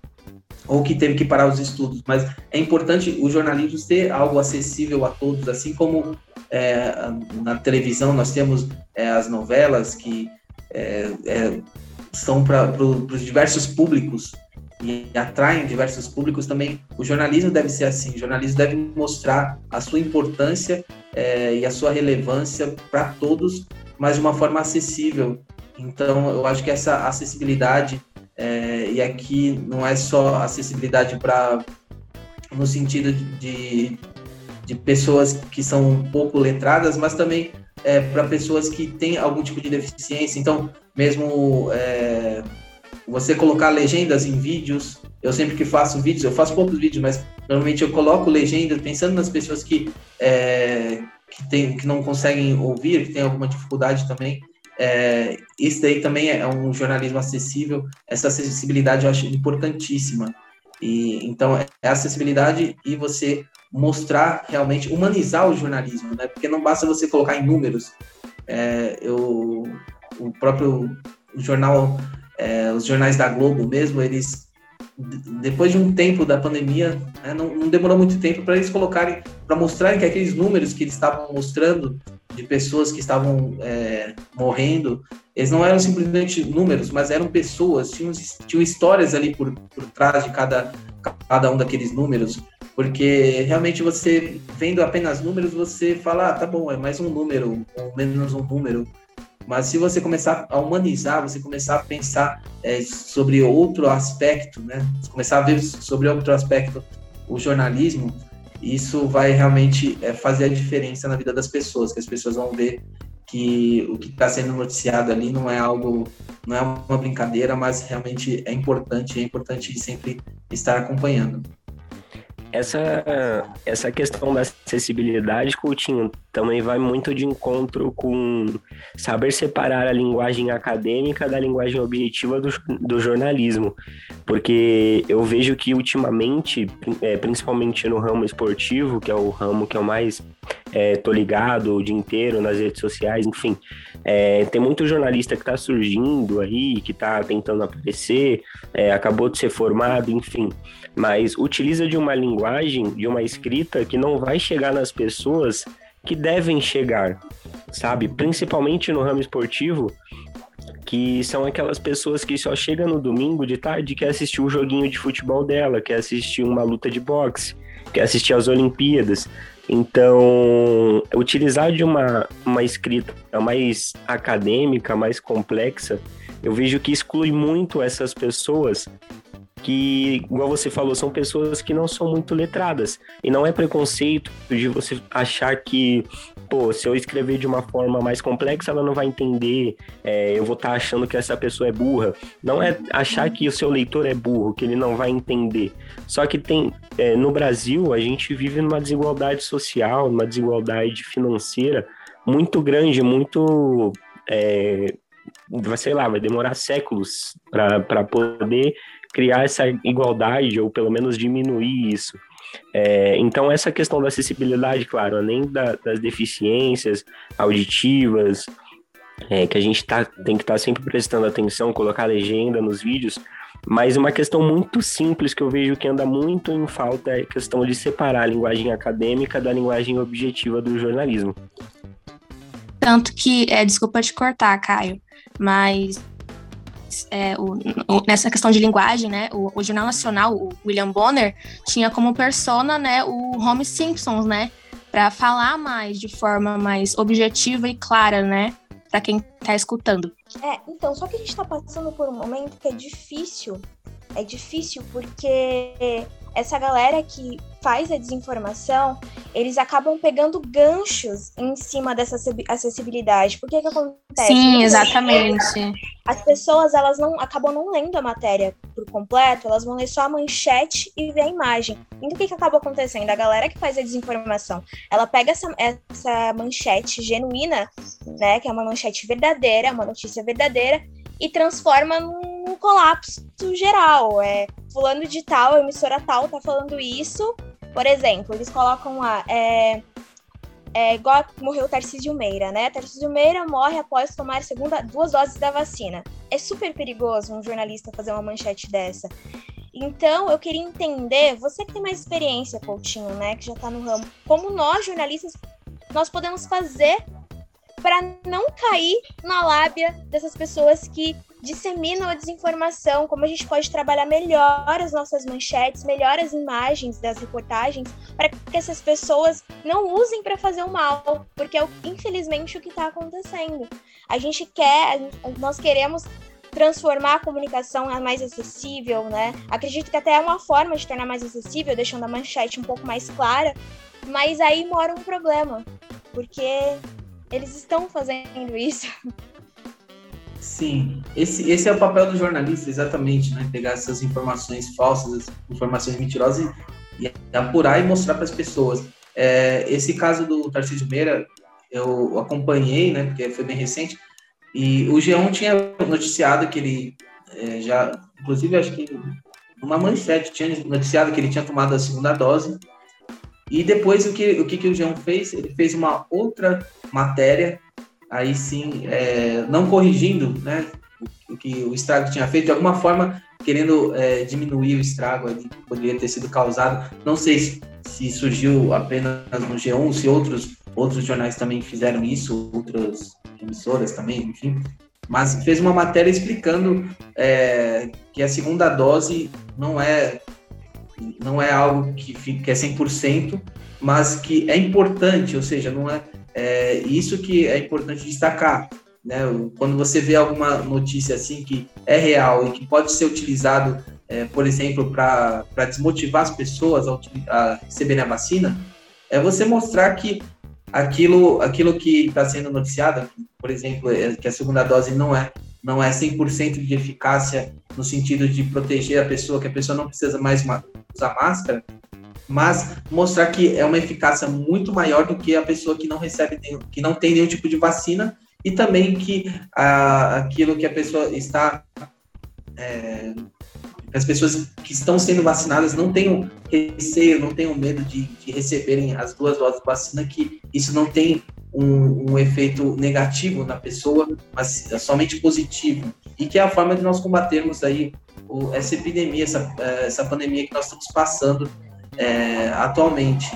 ou que teve que parar os estudos. Mas é importante o jornalismo ter algo acessível a todos, assim como é, na televisão nós temos é, as novelas que é, é são para os diversos públicos e atraem diversos públicos também. O jornalismo deve ser assim. O jornalismo deve mostrar a sua importância é, e a sua relevância para todos, mas de uma forma acessível então, eu acho que essa acessibilidade, é, e aqui não é só acessibilidade para no sentido de pessoas que são pouco letradas, mas também é, para pessoas que têm algum tipo de deficiência. Então, mesmo é, você colocar legendas em vídeos, eu sempre que faço vídeos, eu faço poucos vídeos, mas normalmente eu coloco legendas pensando nas pessoas que, é, que, tem, que não conseguem ouvir, que têm alguma dificuldade também é, esse daí também é um jornalismo acessível. Essa acessibilidade eu acho importantíssima. E então é acessibilidade e você mostrar realmente humanizar o jornalismo, né? Porque não basta você colocar em números. É, eu, o próprio jornal, é, os jornais da Globo mesmo, eles depois de um tempo da pandemia, né, não, não, demorou muito tempo para eles colocarem, para mostrarem que aqueles números que eles estavam mostrando de pessoas que estavam é, morrendo, eles não eram simplesmente números, mas eram pessoas, tinham, tinham histórias ali por, por trás de cada, cada um daqueles números, porque realmente você, vendo apenas números, você fala, ah, tá bom, é mais um número, ou menos um número, mas se você começar a humanizar, você começar a pensar é, sobre outro aspecto, né? Começar a ver sobre outro aspecto o jornalismo, isso vai realmente é, fazer a diferença na vida das pessoas, que as pessoas vão ver que o que está sendo noticiado ali não é algo, não é uma brincadeira, mas realmente é importante, é importante sempre estar acompanhando. Essa, essa questão da acessibilidade, Coutinho, também vai muito de encontro com saber separar a linguagem acadêmica da linguagem objetiva do, do jornalismo. Porque eu vejo que ultimamente, é, principalmente no ramo esportivo, que é o ramo que eu mais é, tô ligado o dia inteiro nas redes sociais, enfim, é, tem muito jornalista que está surgindo aí, que está tentando aparecer, é, acabou de ser formado, enfim mas utiliza de uma linguagem, de uma escrita que não vai chegar nas pessoas que devem chegar, sabe? Principalmente no ramo esportivo, que são aquelas pessoas que só chegam no domingo de tarde quer assistir o um joguinho de futebol dela, quer assistir uma luta de boxe, quer assistir as Olimpíadas. Então, utilizar de uma, uma escrita mais acadêmica, mais complexa, eu vejo que exclui muito essas pessoas que, igual você falou, são pessoas que não são muito letradas. E não é preconceito de você achar que, pô, se eu escrever de uma forma mais complexa, ela não vai entender, é, eu vou estar tá achando que essa pessoa é burra. Não é achar que o seu leitor é burro, que ele não vai entender. Só que tem, é, no Brasil, a gente vive numa desigualdade social, numa desigualdade financeira muito grande, muito. É, sei lá, vai demorar séculos para poder criar essa igualdade ou pelo menos diminuir isso. É, então, essa questão da acessibilidade, claro, além da, das deficiências auditivas, é, que a gente tá, tem que estar tá sempre prestando atenção, colocar legenda nos vídeos, mas uma questão muito simples que eu vejo que anda muito em falta é a questão de separar a linguagem acadêmica da linguagem objetiva do jornalismo. Tanto que, é, desculpa te cortar, Caio, mas é, o, o, nessa questão de linguagem, né, o, o, Jornal Nacional, o William Bonner, tinha como persona, né, o Homer Simpsons, né, para falar mais de forma mais objetiva e clara, né, para quem está escutando. É, então, só que a gente está passando por um momento que é difícil, é difícil porque essa galera que faz a desinformação, eles acabam pegando ganchos em cima dessa acessibilidade. Por que que acontece? Sim, exatamente. As pessoas, elas não acabam não lendo a matéria por completo, elas vão ler só a manchete e ver a imagem. Então, o que que acaba acontecendo? A galera que faz a desinformação, ela pega essa, essa manchete genuína, né, que é uma manchete verdadeira, uma notícia verdadeira, e transforma num colapso geral. É, fulano de tal, emissora tal, tá falando isso. Por exemplo, eles colocam lá, é, é igual morreu Tarcísio Meira, né? Tarcísio Meira morre após tomar segunda, duas doses da vacina. É super perigoso um jornalista fazer uma manchete dessa. Então, eu queria entender, você que tem mais experiência, Coutinho, né, que já tá no ramo, como nós, jornalistas, nós podemos fazer para não cair na lábia dessas pessoas que disseminam a desinformação, como a gente pode trabalhar melhor as nossas manchetes, melhor as imagens das reportagens, para que essas pessoas não usem para fazer o mal, porque é infelizmente o que está acontecendo. A gente quer, nós queremos transformar a comunicação mais acessível, né? Acredito que até é uma forma de tornar mais acessível, deixando a manchete um pouco mais clara, mas aí mora um problema, porque eles estão fazendo isso. [LAUGHS] Sim, esse, esse é o papel do jornalista, exatamente, né? Pegar essas informações falsas, informações mentirosas e, e apurar e mostrar para as pessoas. É, esse caso do Tarcísio Meira, eu acompanhei, né? Porque foi bem recente. E o G1 tinha noticiado que ele é, já, inclusive acho que uma manchete tinha noticiado que ele tinha tomado a segunda dose. E depois o que o, que, que o G1 fez? Ele fez uma outra matéria, aí sim, é, não corrigindo né, o, que o estrago tinha feito, de alguma forma querendo é, diminuir o estrago ali, que poderia ter sido causado. Não sei se, se surgiu apenas no G1, se outros, outros jornais também fizeram isso, outras emissoras também, enfim. Mas fez uma matéria explicando é, que a segunda dose não é, não é algo que, que é 100%, mas que é importante, ou seja, não é, é isso que é importante destacar. Né? Quando você vê alguma notícia assim que é real e que pode ser utilizado, é, por exemplo, para desmotivar as pessoas a, a receberem a vacina, é você mostrar que aquilo, aquilo que está sendo noticiado, por exemplo, é que a segunda dose não é não é 100% de eficácia no sentido de proteger a pessoa, que a pessoa não precisa mais usar máscara, mas mostrar que é uma eficácia muito maior do que a pessoa que não recebe, que não tem nenhum tipo de vacina e também que ah, aquilo que a pessoa está é, as pessoas que estão sendo vacinadas não tenham receio, não tenham medo de, de receberem as duas doses de vacina, que isso não tem um, um, efeito negativo na pessoa, mas é somente positivo. E que é a forma de nós combatermos aí o, essa epidemia, essa, é, essa pandemia que nós estamos passando é, atualmente.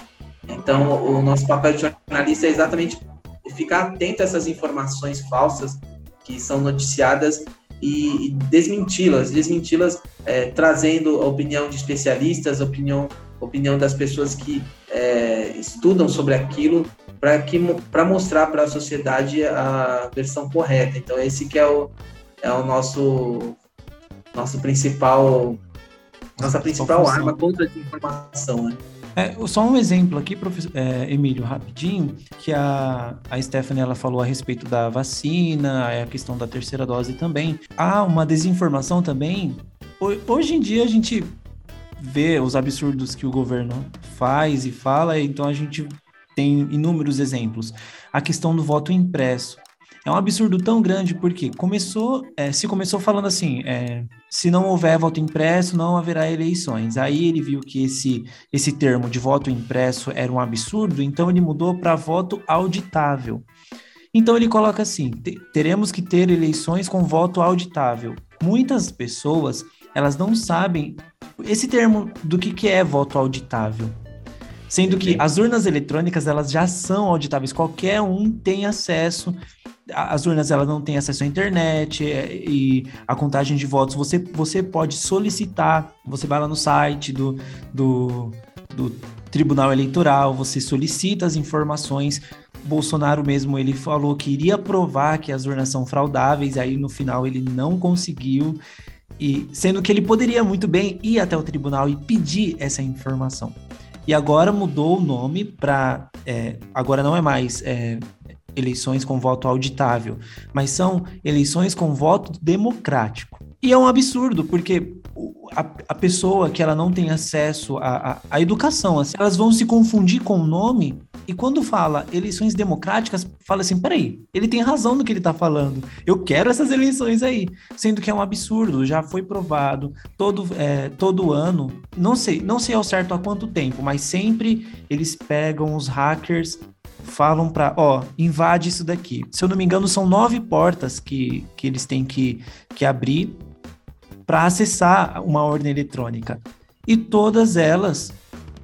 Então, o nosso papel de jornalista é exatamente ficar atento a essas informações falsas que são noticiadas e, desmenti-las, desmenti-las é, trazendo a opinião de especialistas, a opinião, opinião das pessoas que é, estudam sobre aquilo para que para mostrar para a sociedade a versão correta. Então esse que é o, é o nosso nosso principal nossa principal arma contra a desinformação, né? É, só um exemplo aqui, é, Emílio, rapidinho, que a, a Stephanie ela falou a respeito da vacina, a questão da terceira dose também. Há uma desinformação também. Hoje em dia a gente vê os absurdos que o governo faz e fala, então a gente tem inúmeros exemplos. A questão do voto impresso. É um absurdo tão grande porque começou, é, se começou falando assim, é, se não houver voto impresso, não haverá eleições. Aí ele viu que esse, esse termo de voto impresso era um absurdo, então ele mudou para voto auditável. Então ele coloca assim: teremos que ter eleições com voto auditável. Muitas pessoas elas não sabem esse termo do que, que é voto auditável. Sendo que as urnas eletrônicas elas já são auditáveis, qualquer um tem acesso as urnas elas não têm acesso à internet é, e a contagem de votos você, você pode solicitar, você vai lá no site do, do, do Tribunal Eleitoral, você solicita as informações. Bolsonaro mesmo ele falou que iria provar que as urnas são fraudáveis, aí no final ele não conseguiu. E sendo que ele poderia muito bem ir até o tribunal e pedir essa informação. E agora mudou o nome para. É, agora não é mais é, eleições com voto auditável, mas são eleições com voto democrático. E é um absurdo, porque a, a pessoa que ela não tem acesso à, educação, assim, elas vão se confundir com o nome e quando fala eleições democráticas, fala assim: peraí, ele tem razão no que ele está falando. Eu quero essas eleições aí. Sendo que é um absurdo, já foi provado todo, é, todo ano. Não sei, não sei ao certo há quanto tempo, mas sempre eles pegam os hackers falam para, ó, invade isso daqui. Se eu não me engano, são nove portas que, que eles têm que, que abrir para acessar uma ordem eletrônica. E todas elas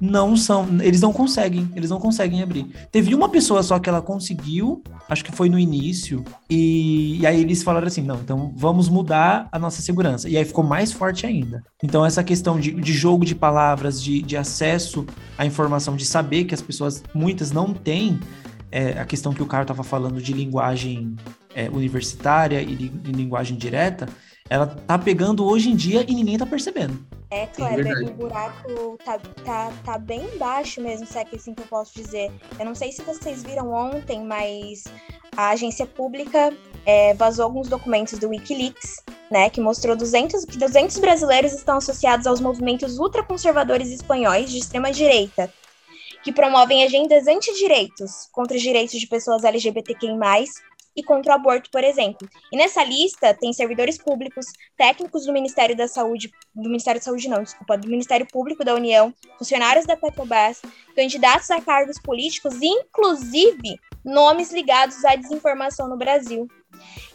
não são, eles não conseguem, eles não conseguem abrir. Teve uma pessoa só que ela conseguiu, acho que foi no início, e, e, aí eles falaram assim, não, então vamos mudar a nossa segurança. E aí ficou mais forte ainda. Então essa questão de, de jogo de palavras, de, de acesso à informação, de saber que as pessoas, muitas não têm, é, a questão que o cara estava falando de linguagem é, universitária e, de linguagem direta, ela tá pegando hoje em dia e ninguém tá percebendo. É, Kleber, é o buraco tá, tá, tá bem baixo mesmo, se é que assim que eu posso dizer. Eu não sei se vocês viram ontem, mas a agência pública é, vazou alguns documentos do Wikileaks, né, que mostrou 200, que 200 brasileiros estão associados aos movimentos ultraconservadores espanhóis de extrema-direita, que promovem agendas antidireitos contra os direitos de pessoas LGBTQI+, e contra o aborto, por exemplo. E nessa lista tem servidores públicos, técnicos do Ministério da Saúde, do Ministério da Saúde não, desculpa, do Ministério Público da União, funcionários da Petrobras, candidatos a cargos políticos, inclusive nomes ligados à desinformação no Brasil.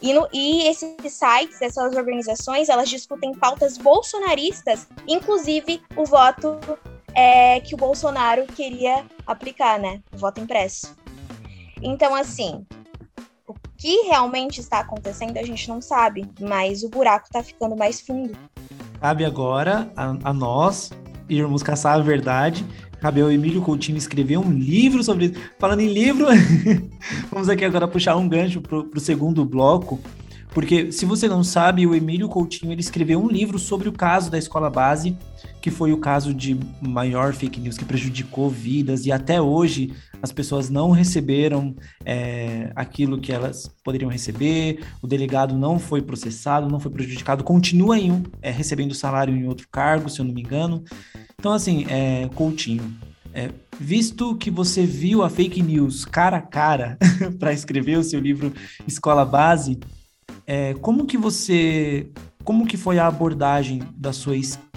E, no, e esses sites, essas organizações, elas discutem pautas bolsonaristas, inclusive o voto é, que o Bolsonaro queria aplicar, né? O voto impresso. Então, assim, o que realmente está acontecendo a gente não sabe, mas o buraco está ficando mais fundo. Cabe agora a, a nós irmos caçar a verdade Cabe ao Emílio Coutinho escrever um livro sobre isso. Falando em livro, [LAUGHS] vamos aqui agora puxar um gancho para o segundo bloco, porque se você não sabe, o Emílio Coutinho ele escreveu um livro sobre o caso da escola base, que foi o caso de maior fake news que prejudicou vidas e até hoje as pessoas não receberam é, aquilo que elas poderiam receber, o delegado não foi processado, não foi prejudicado, continua em, é, recebendo salário em outro cargo, se eu não me engano. Então, assim, é, Coutinho, é, visto que você viu a fake news cara a cara [LAUGHS] para escrever o seu livro Escola Base, é, como que você, como que foi a abordagem da sua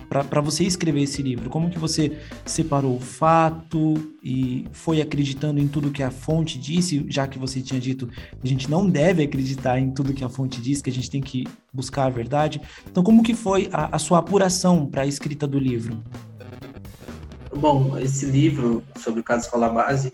para você escrever esse livro? Como que você separou o fato e foi acreditando em tudo que a fonte disse, já que você tinha dito a gente não deve acreditar em tudo que a fonte diz, que a gente tem que buscar a verdade. Então, como que foi a, a sua apuração para a escrita do livro? Bom, esse livro sobre o caso Escola Base,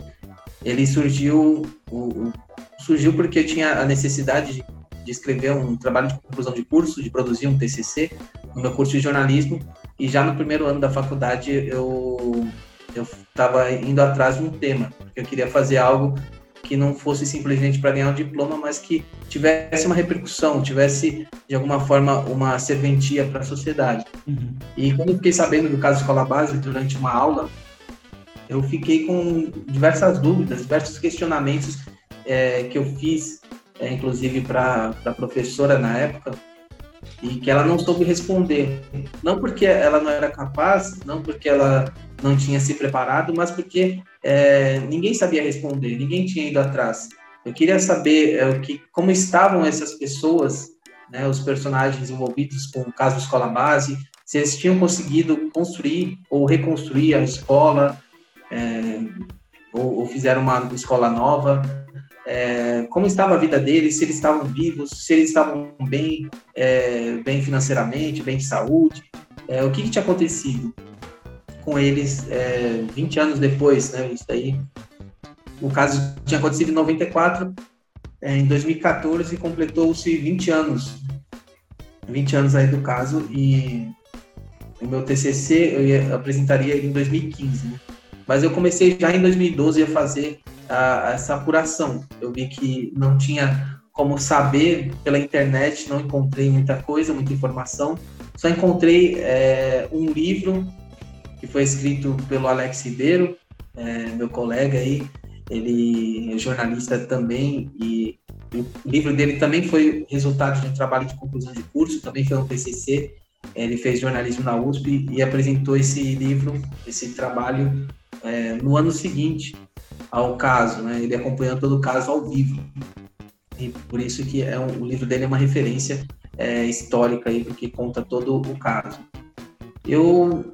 ele surgiu, o, surgiu porque eu tinha a necessidade de, de, escrever um trabalho de conclusão de curso, de produzir um TCC no meu curso de jornalismo, e já no primeiro ano da faculdade eu eu estava indo atrás de um tema, porque eu queria fazer algo que não fosse simplesmente para ganhar um diploma, mas que tivesse uma repercussão, tivesse de alguma forma uma serventia para a sociedade. Uhum. E quando eu fiquei sabendo do caso Escola Base durante uma aula, eu fiquei com diversas dúvidas, diversos questionamentos é, que eu fiz, é, inclusive para a professora na época, e que ela não soube responder. Não porque ela não era capaz, não porque ela não tinha se preparado, mas porque é, ninguém sabia responder, ninguém tinha ido atrás. Eu queria saber é, que, como estavam essas pessoas, né, os personagens envolvidos com o caso Escola Base, se eles tinham conseguido construir ou reconstruir a escola, é, ou, ou, fizeram uma escola nova, é, como estava a vida deles, se eles estavam vivos, se eles estavam bem, é, bem financeiramente, bem de saúde, é, o que, que tinha acontecido com eles é, 20 anos depois, né? Isso aí, o caso tinha acontecido em 94, é, em 2014 completou-se 20 anos, 20 anos aí do caso e o meu TCC eu ia, apresentaria em 2015, né? Mas eu comecei já em 2012 a fazer a, a essa apuração. Eu vi que não tinha como saber pela internet, não encontrei muita coisa, muita informação. Só encontrei é, um livro que foi escrito pelo Alex Ribeiro, é, meu colega aí, ele é jornalista também e o livro dele também foi resultado de um trabalho de conclusão de curso, também foi um TCC. Ele fez jornalismo na USP e apresentou esse livro, esse trabalho é, no ano seguinte ao caso, né? Ele acompanhou todo o caso ao vivo e por isso que é um, o livro dele é uma referência é, histórica aí porque conta todo o caso. Eu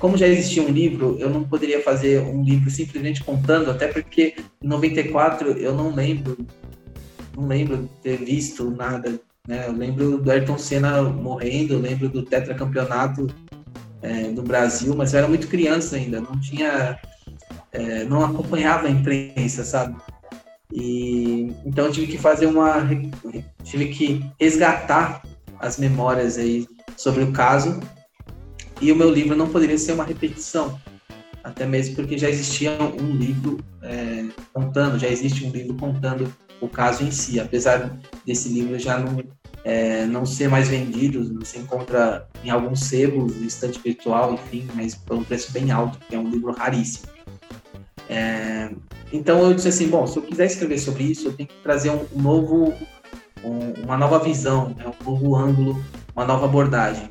como já existia um livro, eu não poderia fazer um livro simplesmente contando, até porque em 94 eu não lembro, não lembro ter visto nada. Né? Eu lembro do Ayrton Senna morrendo, eu lembro do tetracampeonato é, do Brasil, mas eu era muito criança ainda, não tinha, é, não acompanhava a imprensa, sabe? E então eu tive que fazer uma, tive que resgatar as memórias aí sobre o caso e o meu livro não poderia ser uma repetição, até mesmo porque já existia um livro é, contando, já existe um livro contando o caso em si, apesar desse livro já não, é, não ser mais vendido, você encontra em alguns no estante virtual, enfim, mas por um preço bem alto, porque é um livro raríssimo. É, então eu disse assim, bom, se eu quiser escrever sobre isso, eu tenho que trazer um, novo, um, uma nova visão, né, um novo ângulo, uma nova abordagem.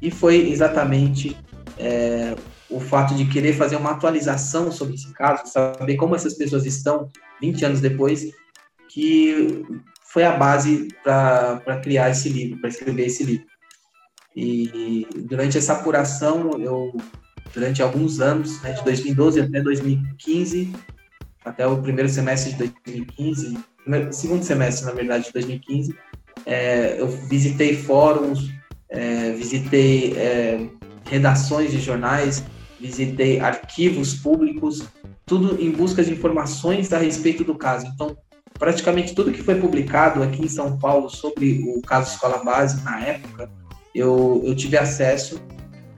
E foi exatamente é, o fato de querer fazer uma atualização sobre esse caso, saber como essas pessoas estão 20 anos depois, que foi a base para criar esse livro, para escrever esse livro. E durante essa apuração, eu durante alguns anos, né, de 2012 até 2015, até o primeiro semestre de 2015, segundo semestre, na verdade, de 2015, é, eu visitei fóruns, é, visitei é, redações de jornais, visitei arquivos públicos, tudo em busca de informações a respeito do caso. Então, praticamente tudo que foi publicado aqui em São Paulo sobre o caso Escola Base na época, eu, eu tive acesso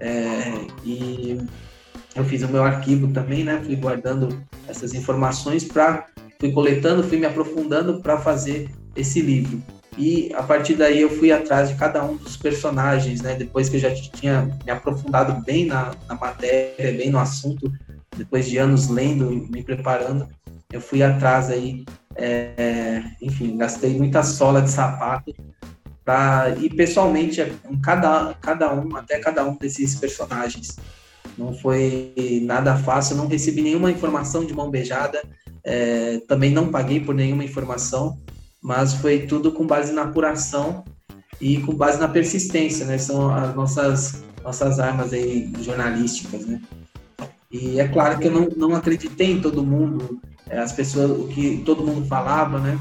é, e eu fiz o meu arquivo também, né? Fui guardando essas informações para fui coletando, fui me aprofundando para fazer esse livro. E a partir daí eu fui atrás de cada um dos personagens, né? Depois que eu já tinha me aprofundado bem na, na matéria, bem no assunto, depois de anos lendo, me preparando, eu fui atrás aí, é, enfim, gastei muita sola de sapato para ir pessoalmente com cada, cada um, até cada um desses personagens. Não foi nada fácil, não recebi nenhuma informação de mão beijada, é, também não paguei por nenhuma informação, mas foi tudo com base na apuração e com base na persistência, né? São as nossas, nossas armas aí jornalísticas, né? E é claro que eu não, não acreditei em todo mundo, é, as pessoas, o que todo mundo falava, né?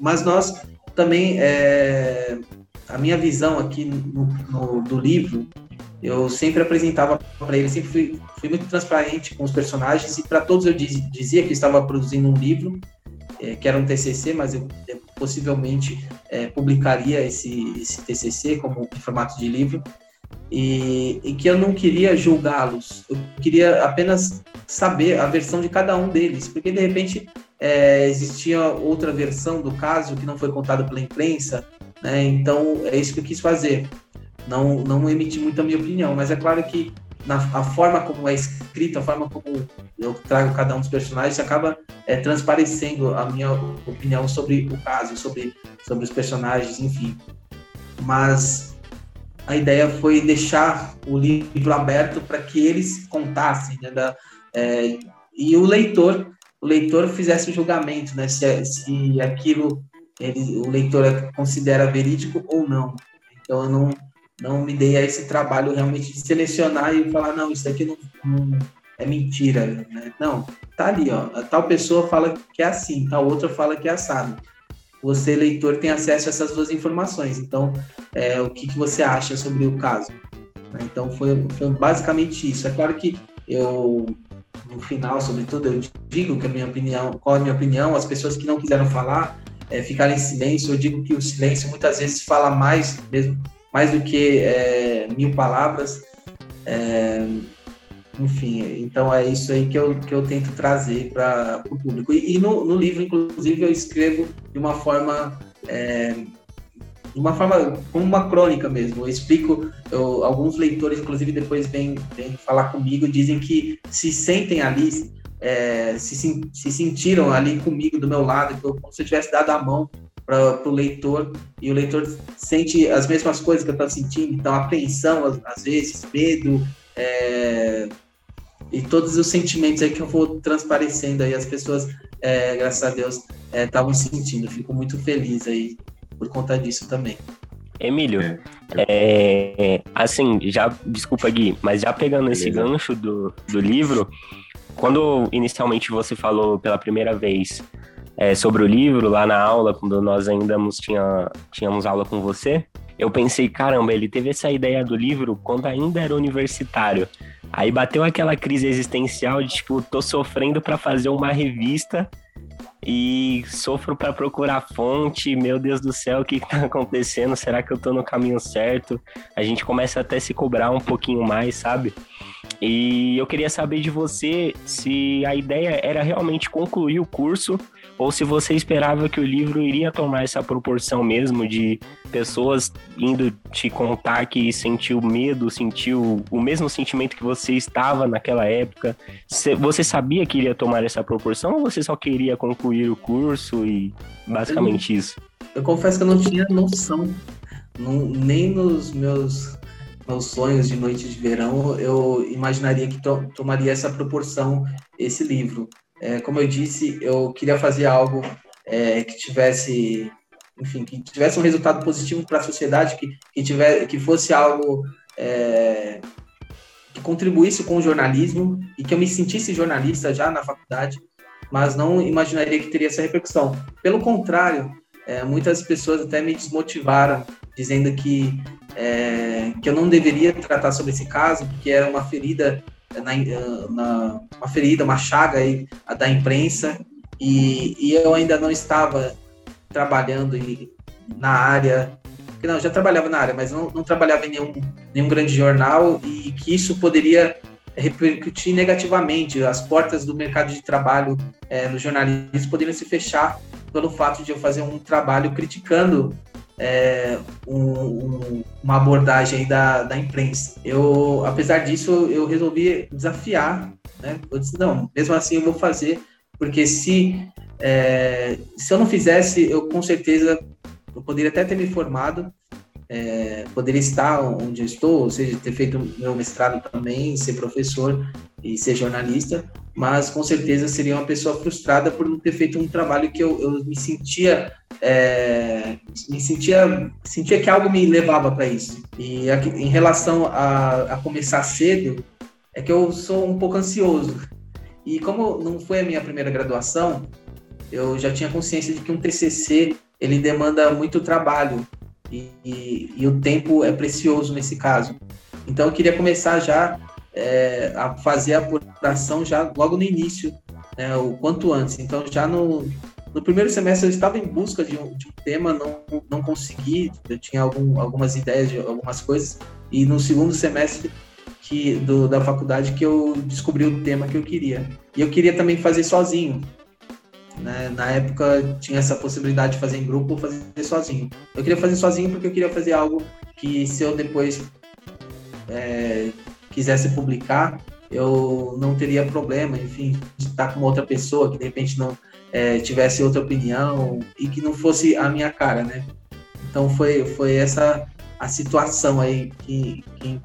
Mas nós também, é, a minha visão aqui no, no, do livro, eu sempre apresentava para eles, sempre fui, fui, muito transparente com os personagens e para todos eu diz, dizia que estava produzindo um livro, é, que era um TCC, mas eu, eu possivelmente é, publicaria esse, esse TCC como em formato de livro. E, e que eu não queria julgá-los, eu queria apenas saber a versão de cada um deles, porque de repente é, existia outra versão do caso que não foi contada pela imprensa, né? Então é isso que eu quis fazer. Não, não emitir muito a minha opinião, mas é claro que na a forma como é escrita, a forma como eu trago cada um dos personagens, acaba é, transparecendo a minha opinião sobre o caso, sobre, sobre os personagens, enfim. Mas a ideia foi deixar o livro aberto para que eles contassem, né, da, é, e o leitor o leitor fizesse o julgamento, né? Se, se aquilo ele, o leitor considera verídico ou não. Então eu não, não me dei a esse trabalho realmente de selecionar e falar, não, isso aqui não, não é mentira. Né? Não, tá ali, ó. A tal pessoa fala que é assim, tal outra fala que é assado. Você, leitor, tem acesso a essas duas informações. Então, é, o que, que você acha sobre o caso? Então, foi, foi basicamente isso. É claro que eu no final, sobretudo, eu digo que a minha opinião, qual é a minha opinião, as pessoas que não quiseram falar, é, ficarem em silêncio, eu digo que o silêncio muitas vezes fala mais, mesmo, mais do que é, mil palavras. É, enfim, então é isso aí que eu, que eu tento trazer para o público. E, e no, no, livro, inclusive, eu escrevo de uma forma é, de uma forma como uma crônica mesmo. Eu explico, eu, alguns leitores, inclusive, depois vêm, falar comigo, dizem que se sentem ali, é, se, se sentiram ali comigo, do meu lado, como se eu tivesse dado a mão para o leitor e o leitor sente as mesmas coisas que eu estou sentindo, então apreensão às vezes, medo, é, e todos os sentimentos aí que eu vou transparecendo aí, as pessoas, é, graças a Deus, estavam é, sentindo. fico muito feliz aí por conta disso também. Emílio, é, é, assim, já, desculpa Gui, mas já pegando Beleza. esse gancho do, do livro, quando inicialmente você falou pela primeira vez é, sobre o livro lá na aula, quando nós ainda tinha, tínhamos aula com você, eu pensei, caramba, ele teve essa ideia do livro quando ainda era universitário. Aí bateu aquela crise existencial de tipo, tô sofrendo para fazer uma revista e sofro para procurar fonte. Meu Deus do céu, o que está acontecendo? Será que eu estou no caminho certo? A gente começa até a se cobrar um pouquinho mais, sabe? E eu queria saber de você se a ideia era realmente concluir o curso ou se você esperava que o livro iria tomar essa proporção mesmo de pessoas indo te contar que sentiu medo, sentiu o mesmo sentimento que você estava naquela época. Você sabia que iria tomar essa proporção ou você só queria concluir o curso e basicamente eu, isso? Eu confesso que eu não tinha noção, não, nem nos meus meus sonhos de noite de verão, eu imaginaria que to tomaria essa proporção esse livro. É, como eu disse, eu queria fazer algo é, que tivesse, enfim, que tivesse um resultado positivo para a sociedade, que, que, tiver, que fosse algo é, que contribuísse com o jornalismo e que eu me sentisse jornalista já na faculdade, mas não imaginaria que teria essa repercussão. Pelo contrário, é, muitas pessoas até me desmotivaram, dizendo que, é, que eu não deveria tratar sobre esse caso, porque era uma ferida, na, na uma ferida, uma chaga aí da imprensa, e, e eu ainda não estava trabalhando na área não, já trabalhava na área, mas não, não trabalhava em nenhum, nenhum grande jornal e que isso poderia repercutir negativamente. As portas do mercado de trabalho é, no jornalismo poderiam se fechar pelo fato de eu fazer um trabalho criticando é, um, um, uma abordagem da, da imprensa. Eu, apesar disso, eu resolvi desafiar, né? Eu disse, não, mesmo assim eu vou fazer, porque se, é, se eu não fizesse, eu com certeza eu poderia até ter me formado, é, estar onde eu estou, ou seja, ter feito meu mestrado também, ser professor e ser jornalista, mas com certeza seria uma pessoa frustrada por não ter feito um trabalho que eu, eu me sentia é, me sentia sentia que algo me levava para isso. E aqui, em relação a, a começar cedo é que eu sou um pouco ansioso. E como não foi a minha primeira graduação eu já tinha consciência de que um TCC ele demanda muito trabalho e, e, e o tempo é precioso nesse caso. Então eu queria começar já é, a fazer a apuração já logo no início, né, o quanto antes. Então já no, no primeiro semestre eu estava em busca de um, de um tema, não, não consegui, eu tinha algum, algumas ideias de algumas coisas, e no segundo semestre que, do, da faculdade que eu descobri o tema que eu queria. E eu queria também fazer sozinho, né? Na época tinha essa possibilidade de fazer em grupo ou fazer sozinho. Eu queria fazer sozinho porque eu queria fazer algo que se eu depois é, quisesse publicar, eu não teria problema, enfim, de estar com outra pessoa que de repente não é, tivesse outra opinião e que não fosse a minha cara, né? Então foi, foi essa a situação aí que, que,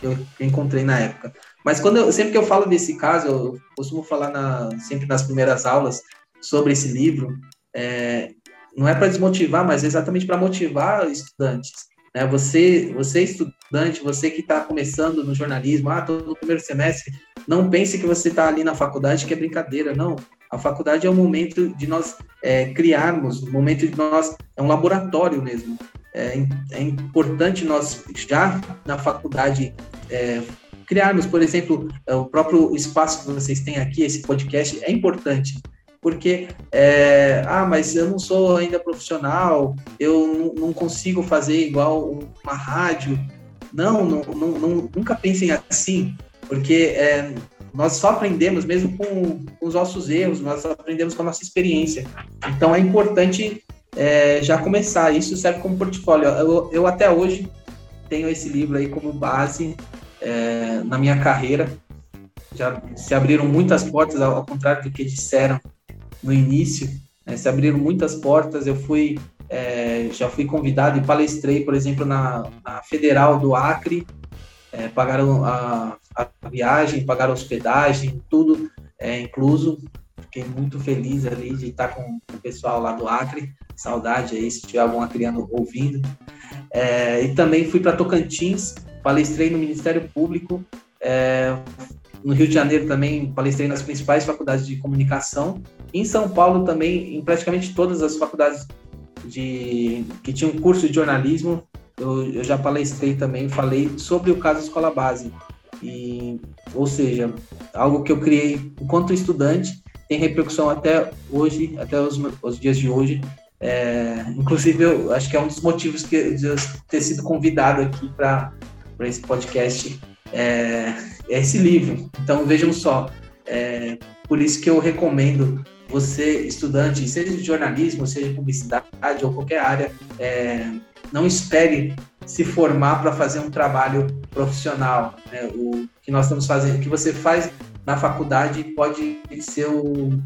que eu encontrei na época. Mas quando eu, sempre que eu falo desse caso, eu costumo falar na, sempre nas primeiras aulas sobre esse livro, é, não é para desmotivar, mas é exatamente para motivar estudantes. Né? Você, você estudante, você que está começando no jornalismo, ah, estou no primeiro semestre, não pense que você está ali na faculdade que é brincadeira, não. A faculdade é o momento de nós é, criarmos, o momento de nós é um laboratório mesmo. É, é importante nós já na faculdade é, criarmos, por exemplo, o próprio espaço que vocês têm aqui, esse podcast é importante porque, é, ah, mas eu não sou ainda profissional, eu não, consigo fazer igual uma rádio. Não, não, não nunca pensem assim, porque é, nós só aprendemos mesmo com, com, os nossos erros, nós aprendemos com a nossa experiência. Então é importante é, já começar, isso serve como portfólio. Eu, eu, até hoje tenho esse livro aí como base é, na minha carreira. Já se abriram muitas portas, ao contrário do que disseram no início, né, se abriram muitas portas. Eu fui, é, já fui convidado e palestrei, por exemplo, na, na Federal do Acre. É, pagaram a, a, viagem, pagaram hospedagem, tudo é, incluso. Fiquei muito feliz ali de estar com o pessoal lá do Acre. Saudade aí, se tiver algum acriano ouvindo. É, e também fui para Tocantins, palestrei no Ministério Público, é, no Rio de Janeiro também palestrei nas principais faculdades de comunicação. Em São Paulo também, em praticamente todas as faculdades de que tinham curso de jornalismo, eu, eu já palestrei também, falei sobre o caso Escola Base. E, ou seja, algo que eu criei enquanto estudante tem repercussão até hoje, até os, os dias de hoje. É, inclusive, eu acho que é um dos motivos que de eu ter sido convidado aqui para esse podcast é, é esse livro. Então vejam só, é, por isso que eu recomendo você, estudante, seja de jornalismo, seja de publicidade ou qualquer área, é, não espere se formar para fazer um trabalho profissional. Né? O que nós estamos fazendo, o que você faz na faculdade pode ser o,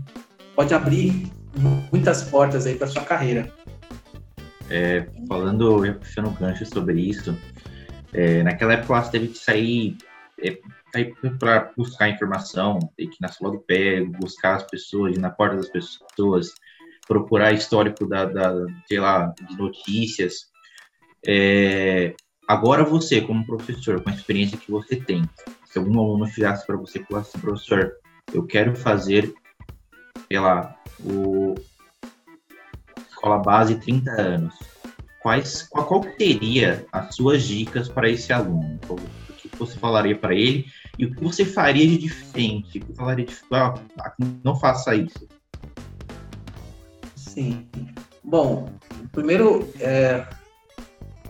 pode abrir muitas portas aí para sua carreira. É, falando, puxando gancho sobre isso, é, naquela época você teve que sair é, para buscar informação, ter que ir na sua do pé, buscar as pessoas, ir na porta das pessoas, procurar histórico da, da sei lá, de notícias. É, agora você, como professor, com a experiência que você tem, se algum aluno chegasse para você e falasse, professor, eu quero fazer, sei lá, o escola base 30 anos, quais, qual, qual seria as suas dicas para esse aluno? O que você falaria para ele e o que você faria de diferente? O que falaria de ah, não faça isso? Sim. Bom, primeiro, é,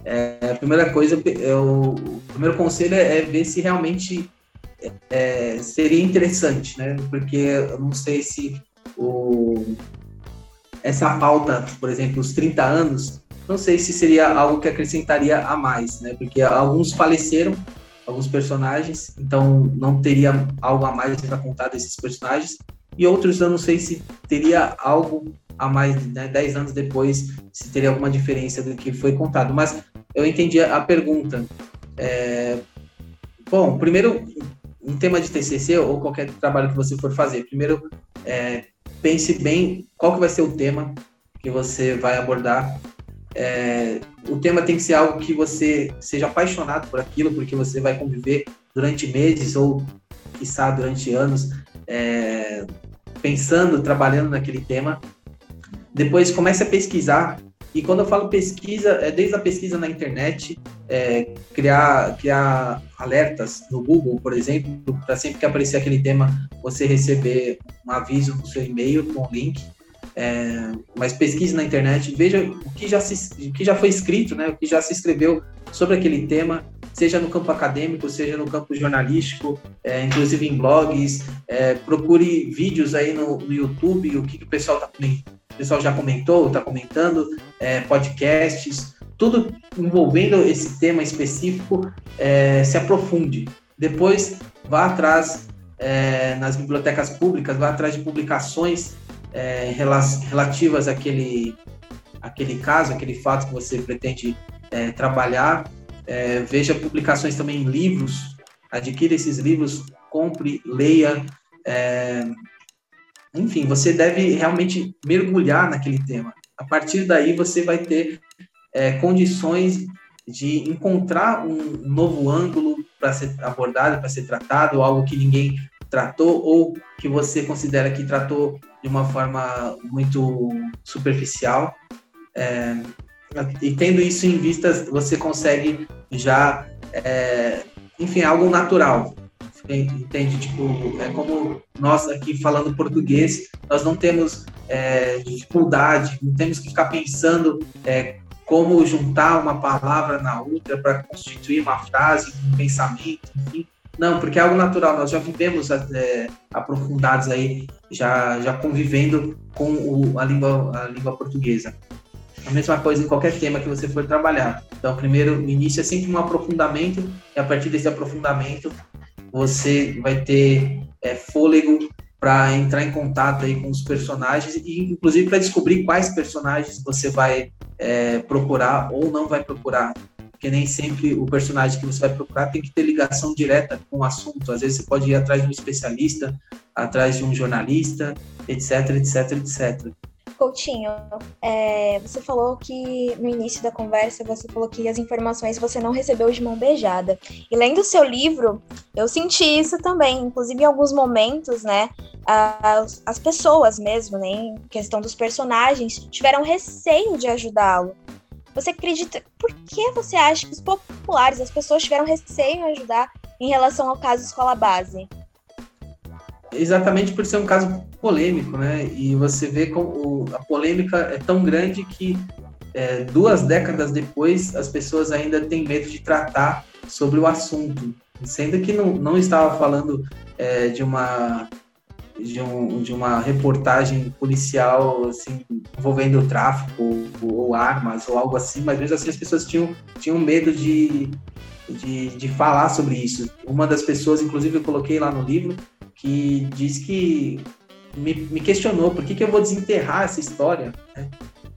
é, a primeira coisa, é o, o primeiro conselho é, é ver se realmente é, seria interessante, né? Porque eu não sei se o, essa pauta, por exemplo, os 30 anos, não sei se seria algo que acrescentaria a mais, né? Porque alguns faleceram, alguns personagens, então não teria algo a mais para contar desses personagens, e outros eu não sei se teria algo a mais, né, 10 anos depois, se teria alguma diferença do que foi contado. Mas eu entendi a pergunta. É, bom, primeiro, um tema de TCC ou qualquer trabalho que você for fazer, primeiro é, pense bem qual que vai ser o tema que você vai abordar. É, o tema tem que ser algo que você seja apaixonado por aquilo, porque você vai conviver durante meses ou, quiçá, durante anos, é, pensando, trabalhando naquele tema. Depois comece a pesquisar. E quando eu falo pesquisa, é desde a pesquisa na internet, é, criar, criar alertas no Google, por exemplo, para sempre que aparecer aquele tema, você receber um aviso no seu e-mail com o link. É, mas pesquise na internet, veja o que, já se, o que já foi escrito, né, o que já se escreveu sobre aquele tema, seja no campo acadêmico, seja no campo jornalístico, é, inclusive em blogs. É, procure vídeos aí no, no YouTube, o que, que o pessoal está pessoal já comentou, está comentando, é, podcasts, tudo envolvendo esse tema específico, é, se aprofunde. Depois, vá atrás é, nas bibliotecas públicas, vá atrás de publicações é, relativas àquele, àquele caso, aquele fato que você pretende trabalhar. Veja publicações também em livros, adquira esses livros, compre, leia. Enfim, você deve realmente mergulhar naquele tema. A partir daí, você vai ter é, condições de encontrar um novo ângulo para ser abordado, para ser tratado, algo que ninguém tratou ou que você considera que tratou de uma forma muito superficial. É, e tendo isso em vista, você consegue já, é, enfim, algo natural entende? Tipo, é como nós aqui falando português, nós não temos é, dificuldade, não temos que ficar pensando é, como juntar uma palavra na outra para constituir uma frase, um pensamento, enfim. Não, porque é algo natural, nós já vivemos é, aprofundados aí, já, já convivendo com o, a, língua, a língua portuguesa. A mesma coisa em qualquer tema que você for trabalhar. Então, primeiro, o início é sempre um aprofundamento, e a partir desse aprofundamento, você vai ter é, fôlego para entrar em contato aí com os personagens e inclusive para descobrir quais personagens você vai é, procurar ou não vai procurar porque nem sempre o personagem que você vai procurar tem que ter ligação direta com o assunto. Às vezes você pode ir atrás de um especialista, atrás de um jornalista, etc, etc, etc. Coutinho, é, você falou que no início da conversa você falou que as informações você não recebeu de mão beijada. E lendo o seu livro, eu senti isso também, inclusive em alguns momentos, né? As, as pessoas mesmo, né? Em questão dos personagens, tiveram receio de ajudá-lo. Você acredita? Por que você acha que os populares, as pessoas tiveram receio em ajudar em relação ao caso Escola Base? Exatamente por ser um caso polêmico, né? E você vê como a polêmica é tão grande que é, duas décadas depois as pessoas ainda têm medo de tratar sobre o assunto, sendo que não, não estava falando é, de uma de, um, de uma reportagem policial assim envolvendo tráfico ou, ou, armas ou algo assim, mas mesmo assim as pessoas tinham, tinham medo de, de, de falar sobre isso. Uma das pessoas, inclusive eu coloquei lá no livro, que diz que me, me questionou por que, que eu vou desenterrar essa história. Né?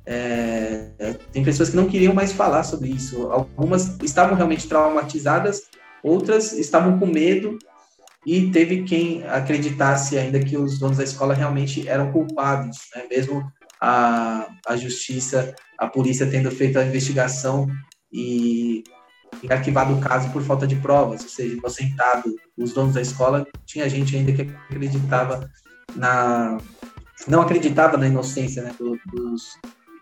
É, tem pessoas que não queriam mais falar sobre isso. Algumas estavam realmente traumatizadas, outras estavam com medo e teve quem acreditasse ainda que os donos da escola realmente eram culpados, né? mesmo a, a justiça, a polícia tendo feito a investigação e, arquivado o caso por falta de provas, ou seja, inocentado os donos da escola, tinha gente ainda que acreditava na não acreditava na inocência né, do, dos,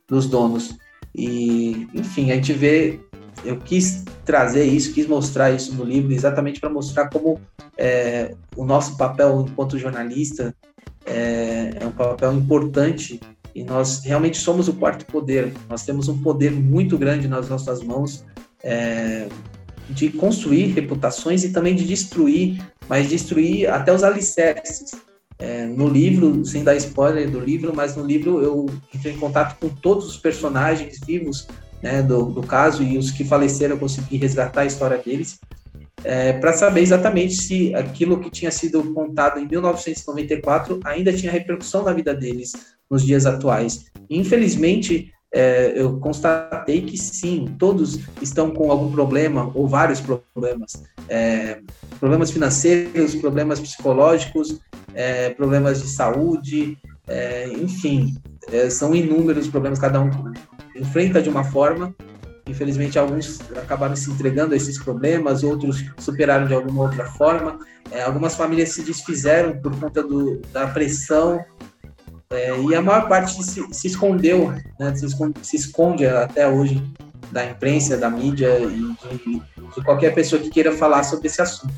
dos donos. E, enfim, a gente vê eu quis trazer isso, quis mostrar isso no livro, exatamente para mostrar como é, o nosso papel enquanto jornalista é, é, um papel importante e nós realmente somos o quarto poder. Nós temos um poder muito grande nas nossas mãos é, de construir reputações e também de destruir, mas destruir até os alicerces. É, no livro, sem dar spoiler do livro, mas no livro eu entrei em contato com todos os personagens vivos né, do, do caso e os que faleceram eu consegui resgatar a história deles é, para saber exatamente se aquilo que tinha sido contado em 1994 ainda tinha repercussão na vida deles nos dias atuais. infelizmente, é, eu constatei que sim, todos estão com algum problema ou vários problemas, é, problemas financeiros, problemas psicológicos, é, problemas de saúde, é, enfim, é, são inúmeros problemas, cada um enfrenta de uma forma. Infelizmente, alguns acabaram se entregando a esses problemas, outros superaram de alguma outra forma. É, algumas famílias se desfizeram por conta do, da pressão é, e a maior parte se, se escondeu, né, se, esconde, se, esconde, até hoje da imprensa, da mídia e de, de, qualquer pessoa que queira falar sobre esse assunto.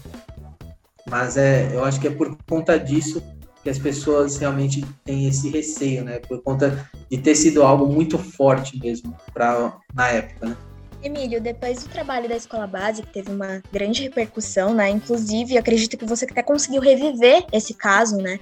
Mas é, eu acho que é por conta disso que as pessoas realmente têm esse receio, né? Por conta de ter sido algo muito forte mesmo para na época, né? Emílio, depois do trabalho da escola base, que teve uma grande repercussão, né? Inclusive, acredito que você até conseguiu reviver esse caso, né?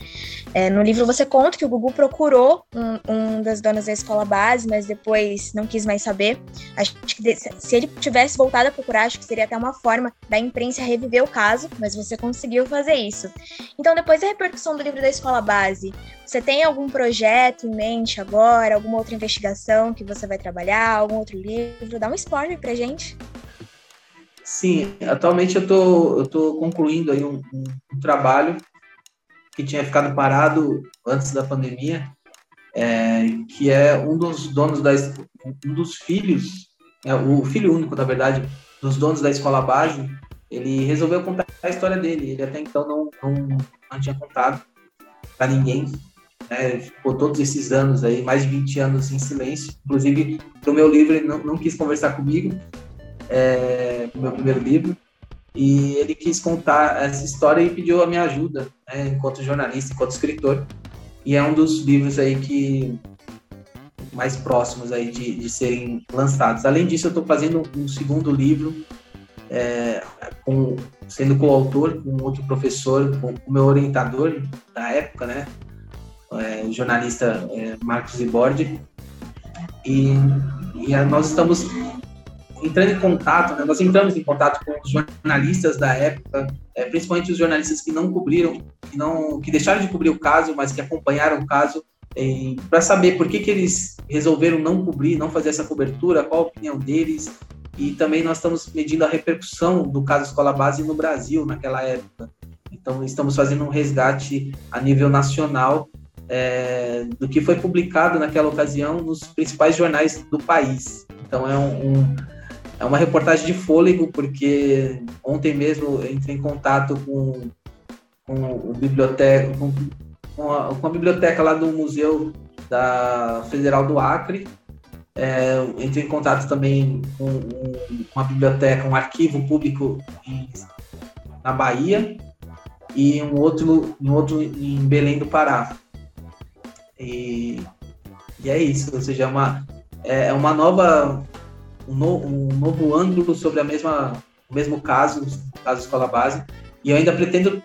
É, no livro você conta que o Gugu procurou um, um, das donas da escola base, mas depois não quis mais saber. Acho que se ele tivesse voltado a procurar, acho que seria até uma forma da imprensa reviver o caso, mas você conseguiu fazer isso. Então, depois da repercussão do livro da escola base, você tem algum projeto em mente agora, alguma outra investigação que você vai trabalhar, algum outro livro? Dá um spoiler pra gente. Sim, atualmente eu tô, eu tô concluindo aí um, um, um trabalho que tinha ficado parado antes da pandemia, é, que é um dos donos da um dos filhos, é, o filho único, na verdade, dos donos da escola base, ele resolveu contar a história dele. Ele até então não, não, não tinha contado para ninguém né, ficou todos esses anos aí, mais de 20 anos em silêncio. Inclusive, no meu livro, ele não, não quis conversar comigo, é, no meu primeiro livro, e ele quis contar essa história e pediu a minha ajuda, né, enquanto jornalista, enquanto escritor. E é um dos livros aí que mais próximos aí de, de serem lançados. Além disso, eu estou fazendo um segundo livro, é, com, sendo coautor com outro professor, com o meu orientador da época, né, é, jornalista é, Marcos Ibordi, e, e nós estamos entrando em contato, né, nós entramos em contato com os jornalistas da época, é, principalmente os jornalistas que não cobriram, que, não, que deixaram de cobrir o caso, mas que acompanharam o caso, para saber por que, que eles resolveram não cobrir, não fazer essa cobertura, qual a opinião deles, e também nós estamos medindo a repercussão do caso Escola Base no Brasil naquela época. Então, estamos fazendo um resgate a nível nacional é, do que foi publicado naquela ocasião nos principais jornais do país. Então é, um, um, é uma reportagem de fôlego, porque ontem mesmo entrei em contato com, com, o biblioteca, com, com, a, com a biblioteca lá do Museu da Federal do Acre, é, entrei em contato também com, com uma biblioteca, um arquivo público em, na Bahia e um outro, um outro em Belém do Pará. E, e é isso, ou seja, é uma, é, é uma nova, um, no, um novo ângulo sobre a mesma, o mesmo caso, caso Escola Base, e eu ainda pretendo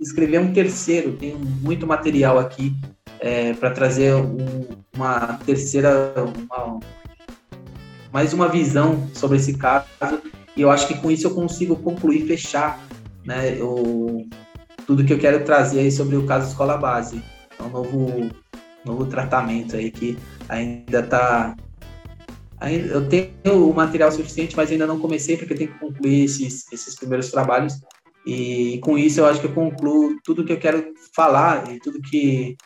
escrever um terceiro, tenho muito material aqui é, para trazer um, uma terceira, uma, mais uma visão sobre esse caso, e eu acho que com isso eu consigo concluir, fechar né, o, tudo que eu quero trazer aí sobre o caso Escola Base. É um novo novo tratamento aí que ainda está eu tenho o material suficiente, mas ainda não comecei porque eu tenho que concluir esses, esses primeiros trabalhos. E com isso eu acho que eu concluo tudo que eu quero falar e tudo que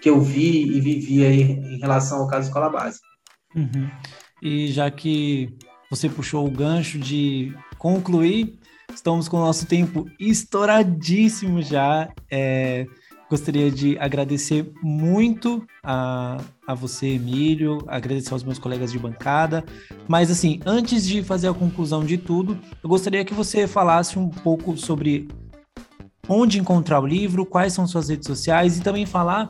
que eu vi e vivi aí em relação ao caso Escola Base. Uhum. E já que você puxou o gancho de concluir, estamos com o nosso tempo estouradíssimo já. É, gostaria de agradecer muito a, a você, Emílio, agradecer aos meus colegas de bancada. Mas, assim, antes de fazer a conclusão de tudo, eu gostaria que você falasse um pouco sobre onde encontrar o livro, quais são suas redes sociais e também falar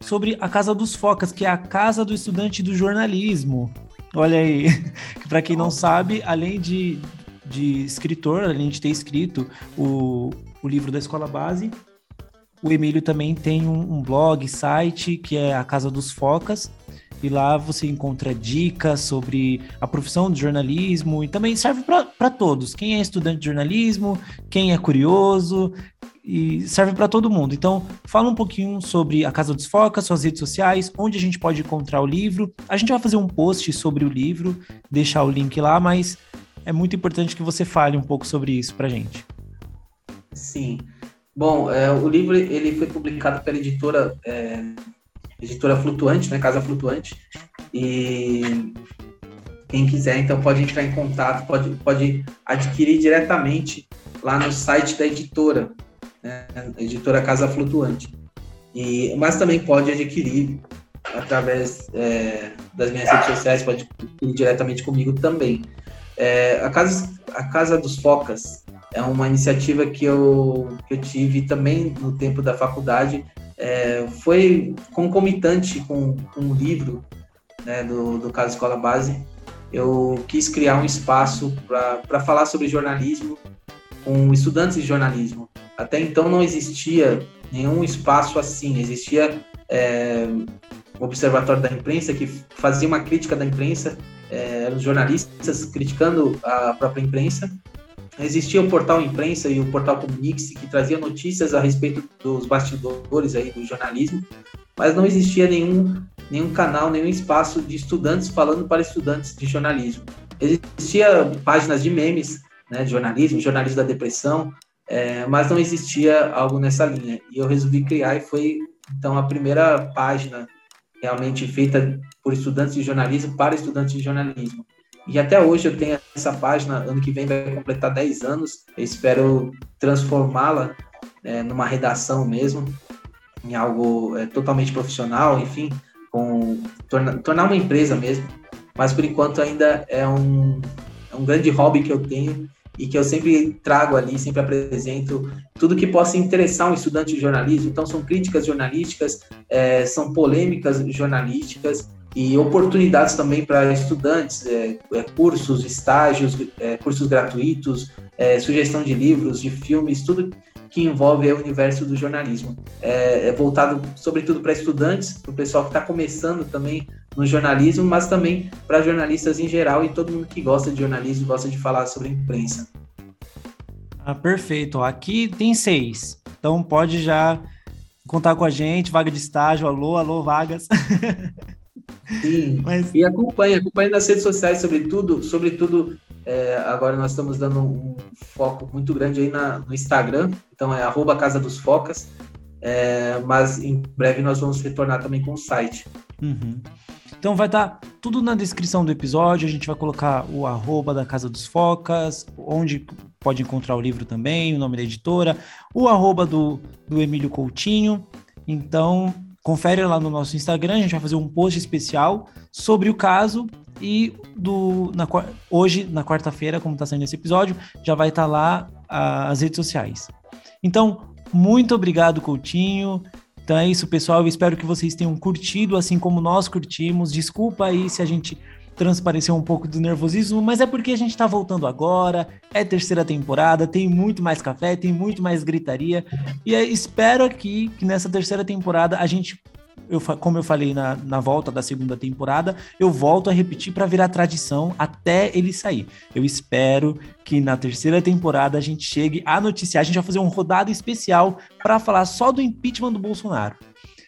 sobre a Casa dos Focas, que é a Casa do Estudante do Jornalismo. Olha aí, [LAUGHS] para quem não sabe, além de, de escritor, além de ter escrito o, o livro da Escola Base, o Emílio também tem um, um blog, site, que é a Casa dos Focas, e lá você encontra dicas sobre a profissão de jornalismo e também serve para todos. Quem é estudante de jornalismo, quem é curioso, e serve para todo mundo. Então, fala um pouquinho sobre a Casa dos Focas, suas redes sociais, onde a gente pode encontrar o livro. A gente vai fazer um post sobre o livro, deixar o link lá, mas é muito importante que você fale um pouco sobre isso para gente. Sim. Bom, é, o livro ele foi publicado pela editora é, editora Flutuante, né, Casa Flutuante, e quem quiser então pode entrar em contato, pode, pode adquirir diretamente lá no site da editora, né, editora Casa Flutuante. E, mas também pode adquirir através é, das minhas redes sociais, pode ir diretamente comigo também. É, a, Casa, a Casa dos Focas é uma iniciativa que eu, que eu tive também no tempo da faculdade, é, foi concomitante com, com um livro né, do, do Casa Escola Base. Eu quis criar um espaço para falar sobre jornalismo com estudantes de jornalismo. Até então não existia nenhum espaço assim, existia é, o Observatório da Imprensa, que fazia uma crítica da imprensa, é, os jornalistas criticando a própria imprensa. Existia o portal Imprensa e o portal Comunix, que trazia notícias a respeito dos bastidores aí do jornalismo, mas não existia nenhum, nenhum canal, nenhum espaço de estudantes falando para estudantes de jornalismo. Existia páginas de memes, né, de jornalismo, jornalismo da depressão, é, mas não existia algo nessa linha. E eu resolvi criar e foi então a primeira página realmente feita por estudantes de jornalismo para estudantes de jornalismo. E até hoje eu tenho essa página, ano que vem vai completar 10 anos. Eu espero transformá-la é, numa redação mesmo, em algo é, totalmente profissional, enfim, com torna, tornar uma empresa mesmo. Mas por enquanto ainda é um, é um grande hobby que eu tenho e que eu sempre trago ali, sempre apresento tudo que possa interessar um estudante de jornalismo. Então, são críticas jornalísticas, é, são polêmicas jornalísticas e oportunidades também para estudantes, é, é, cursos, estágios, é, cursos gratuitos, é, sugestão de livros, de filmes, tudo que envolve o universo do jornalismo. É, é voltado, sobretudo, para estudantes, para o pessoal que está começando também no jornalismo, mas também para jornalistas em geral e todo mundo que gosta de jornalismo gosta de falar sobre imprensa. Ah, perfeito. Aqui tem seis, então pode já contar com a gente, vaga de estágio, alô, alô, vagas. [LAUGHS] Sim, [LAUGHS] Mas... e acompanhe, acompanhe nas redes sociais, sobretudo, sobretudo é, agora nós estamos dando um foco muito grande aí na, no Instagram, então é arroba Casa dos Focas, é, mas em breve nós vamos retornar também com o site. Uhum. Então vai estar tá tudo na descrição do episódio, a gente vai colocar o arroba da Casa dos Focas, onde pode encontrar o livro também, o nome da editora, o arroba do, do Emílio Coutinho. Então, confere lá no nosso Instagram, a gente vai fazer um post especial sobre o caso e do, na, hoje, na quarta-feira, como está saindo esse episódio, já vai estar tá lá a, as redes sociais. Então, muito obrigado, Coutinho. Então é isso, pessoal. Eu espero que vocês tenham curtido, assim como nós curtimos. Desculpa aí se a gente transpareceu um pouco do nervosismo, mas é porque a gente tá voltando agora, é terceira temporada, tem muito mais café, tem muito mais gritaria, e espero aqui que nessa terceira temporada a gente eu, como eu falei na, na volta da segunda temporada, eu volto a repetir para virar tradição até ele sair. Eu espero que na terceira temporada a gente chegue a noticiar, a gente vai fazer um rodado especial para falar só do impeachment do Bolsonaro.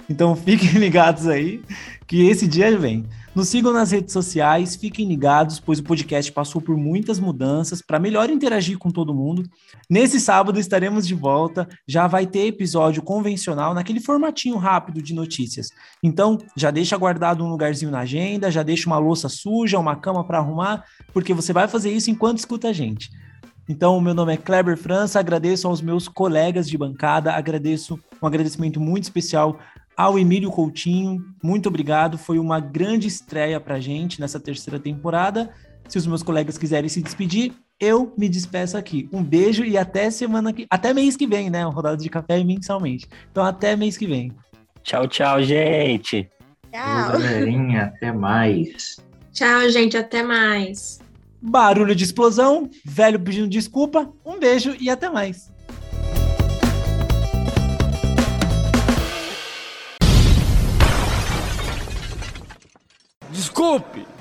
Então [LAUGHS] fiquem ligados aí que esse dia vem. Nos sigam nas redes sociais, fiquem ligados, pois o podcast passou por muitas mudanças para melhor interagir com todo mundo. Nesse sábado estaremos de volta, já vai ter episódio convencional naquele formatinho rápido de notícias. Então, já deixa guardado um lugarzinho na agenda, já deixa uma louça suja, uma cama para arrumar, porque você vai fazer isso enquanto escuta a gente. Então, meu nome é Kleber França, agradeço aos meus colegas de bancada, agradeço um agradecimento muito especial ao Emílio Coutinho. Muito obrigado, foi uma grande estreia pra gente nessa terceira temporada. Se os meus colegas quiserem se despedir, eu me despeço aqui. Um beijo e até semana que até mês que vem, né? Rodada de café mensalmente. Então até mês que vem. Tchau, tchau, gente. Tchau. Galerinha, até mais. Tchau, gente. Até mais. Barulho de explosão, velho pedindo desculpa. Um beijo e até mais. Desculpe!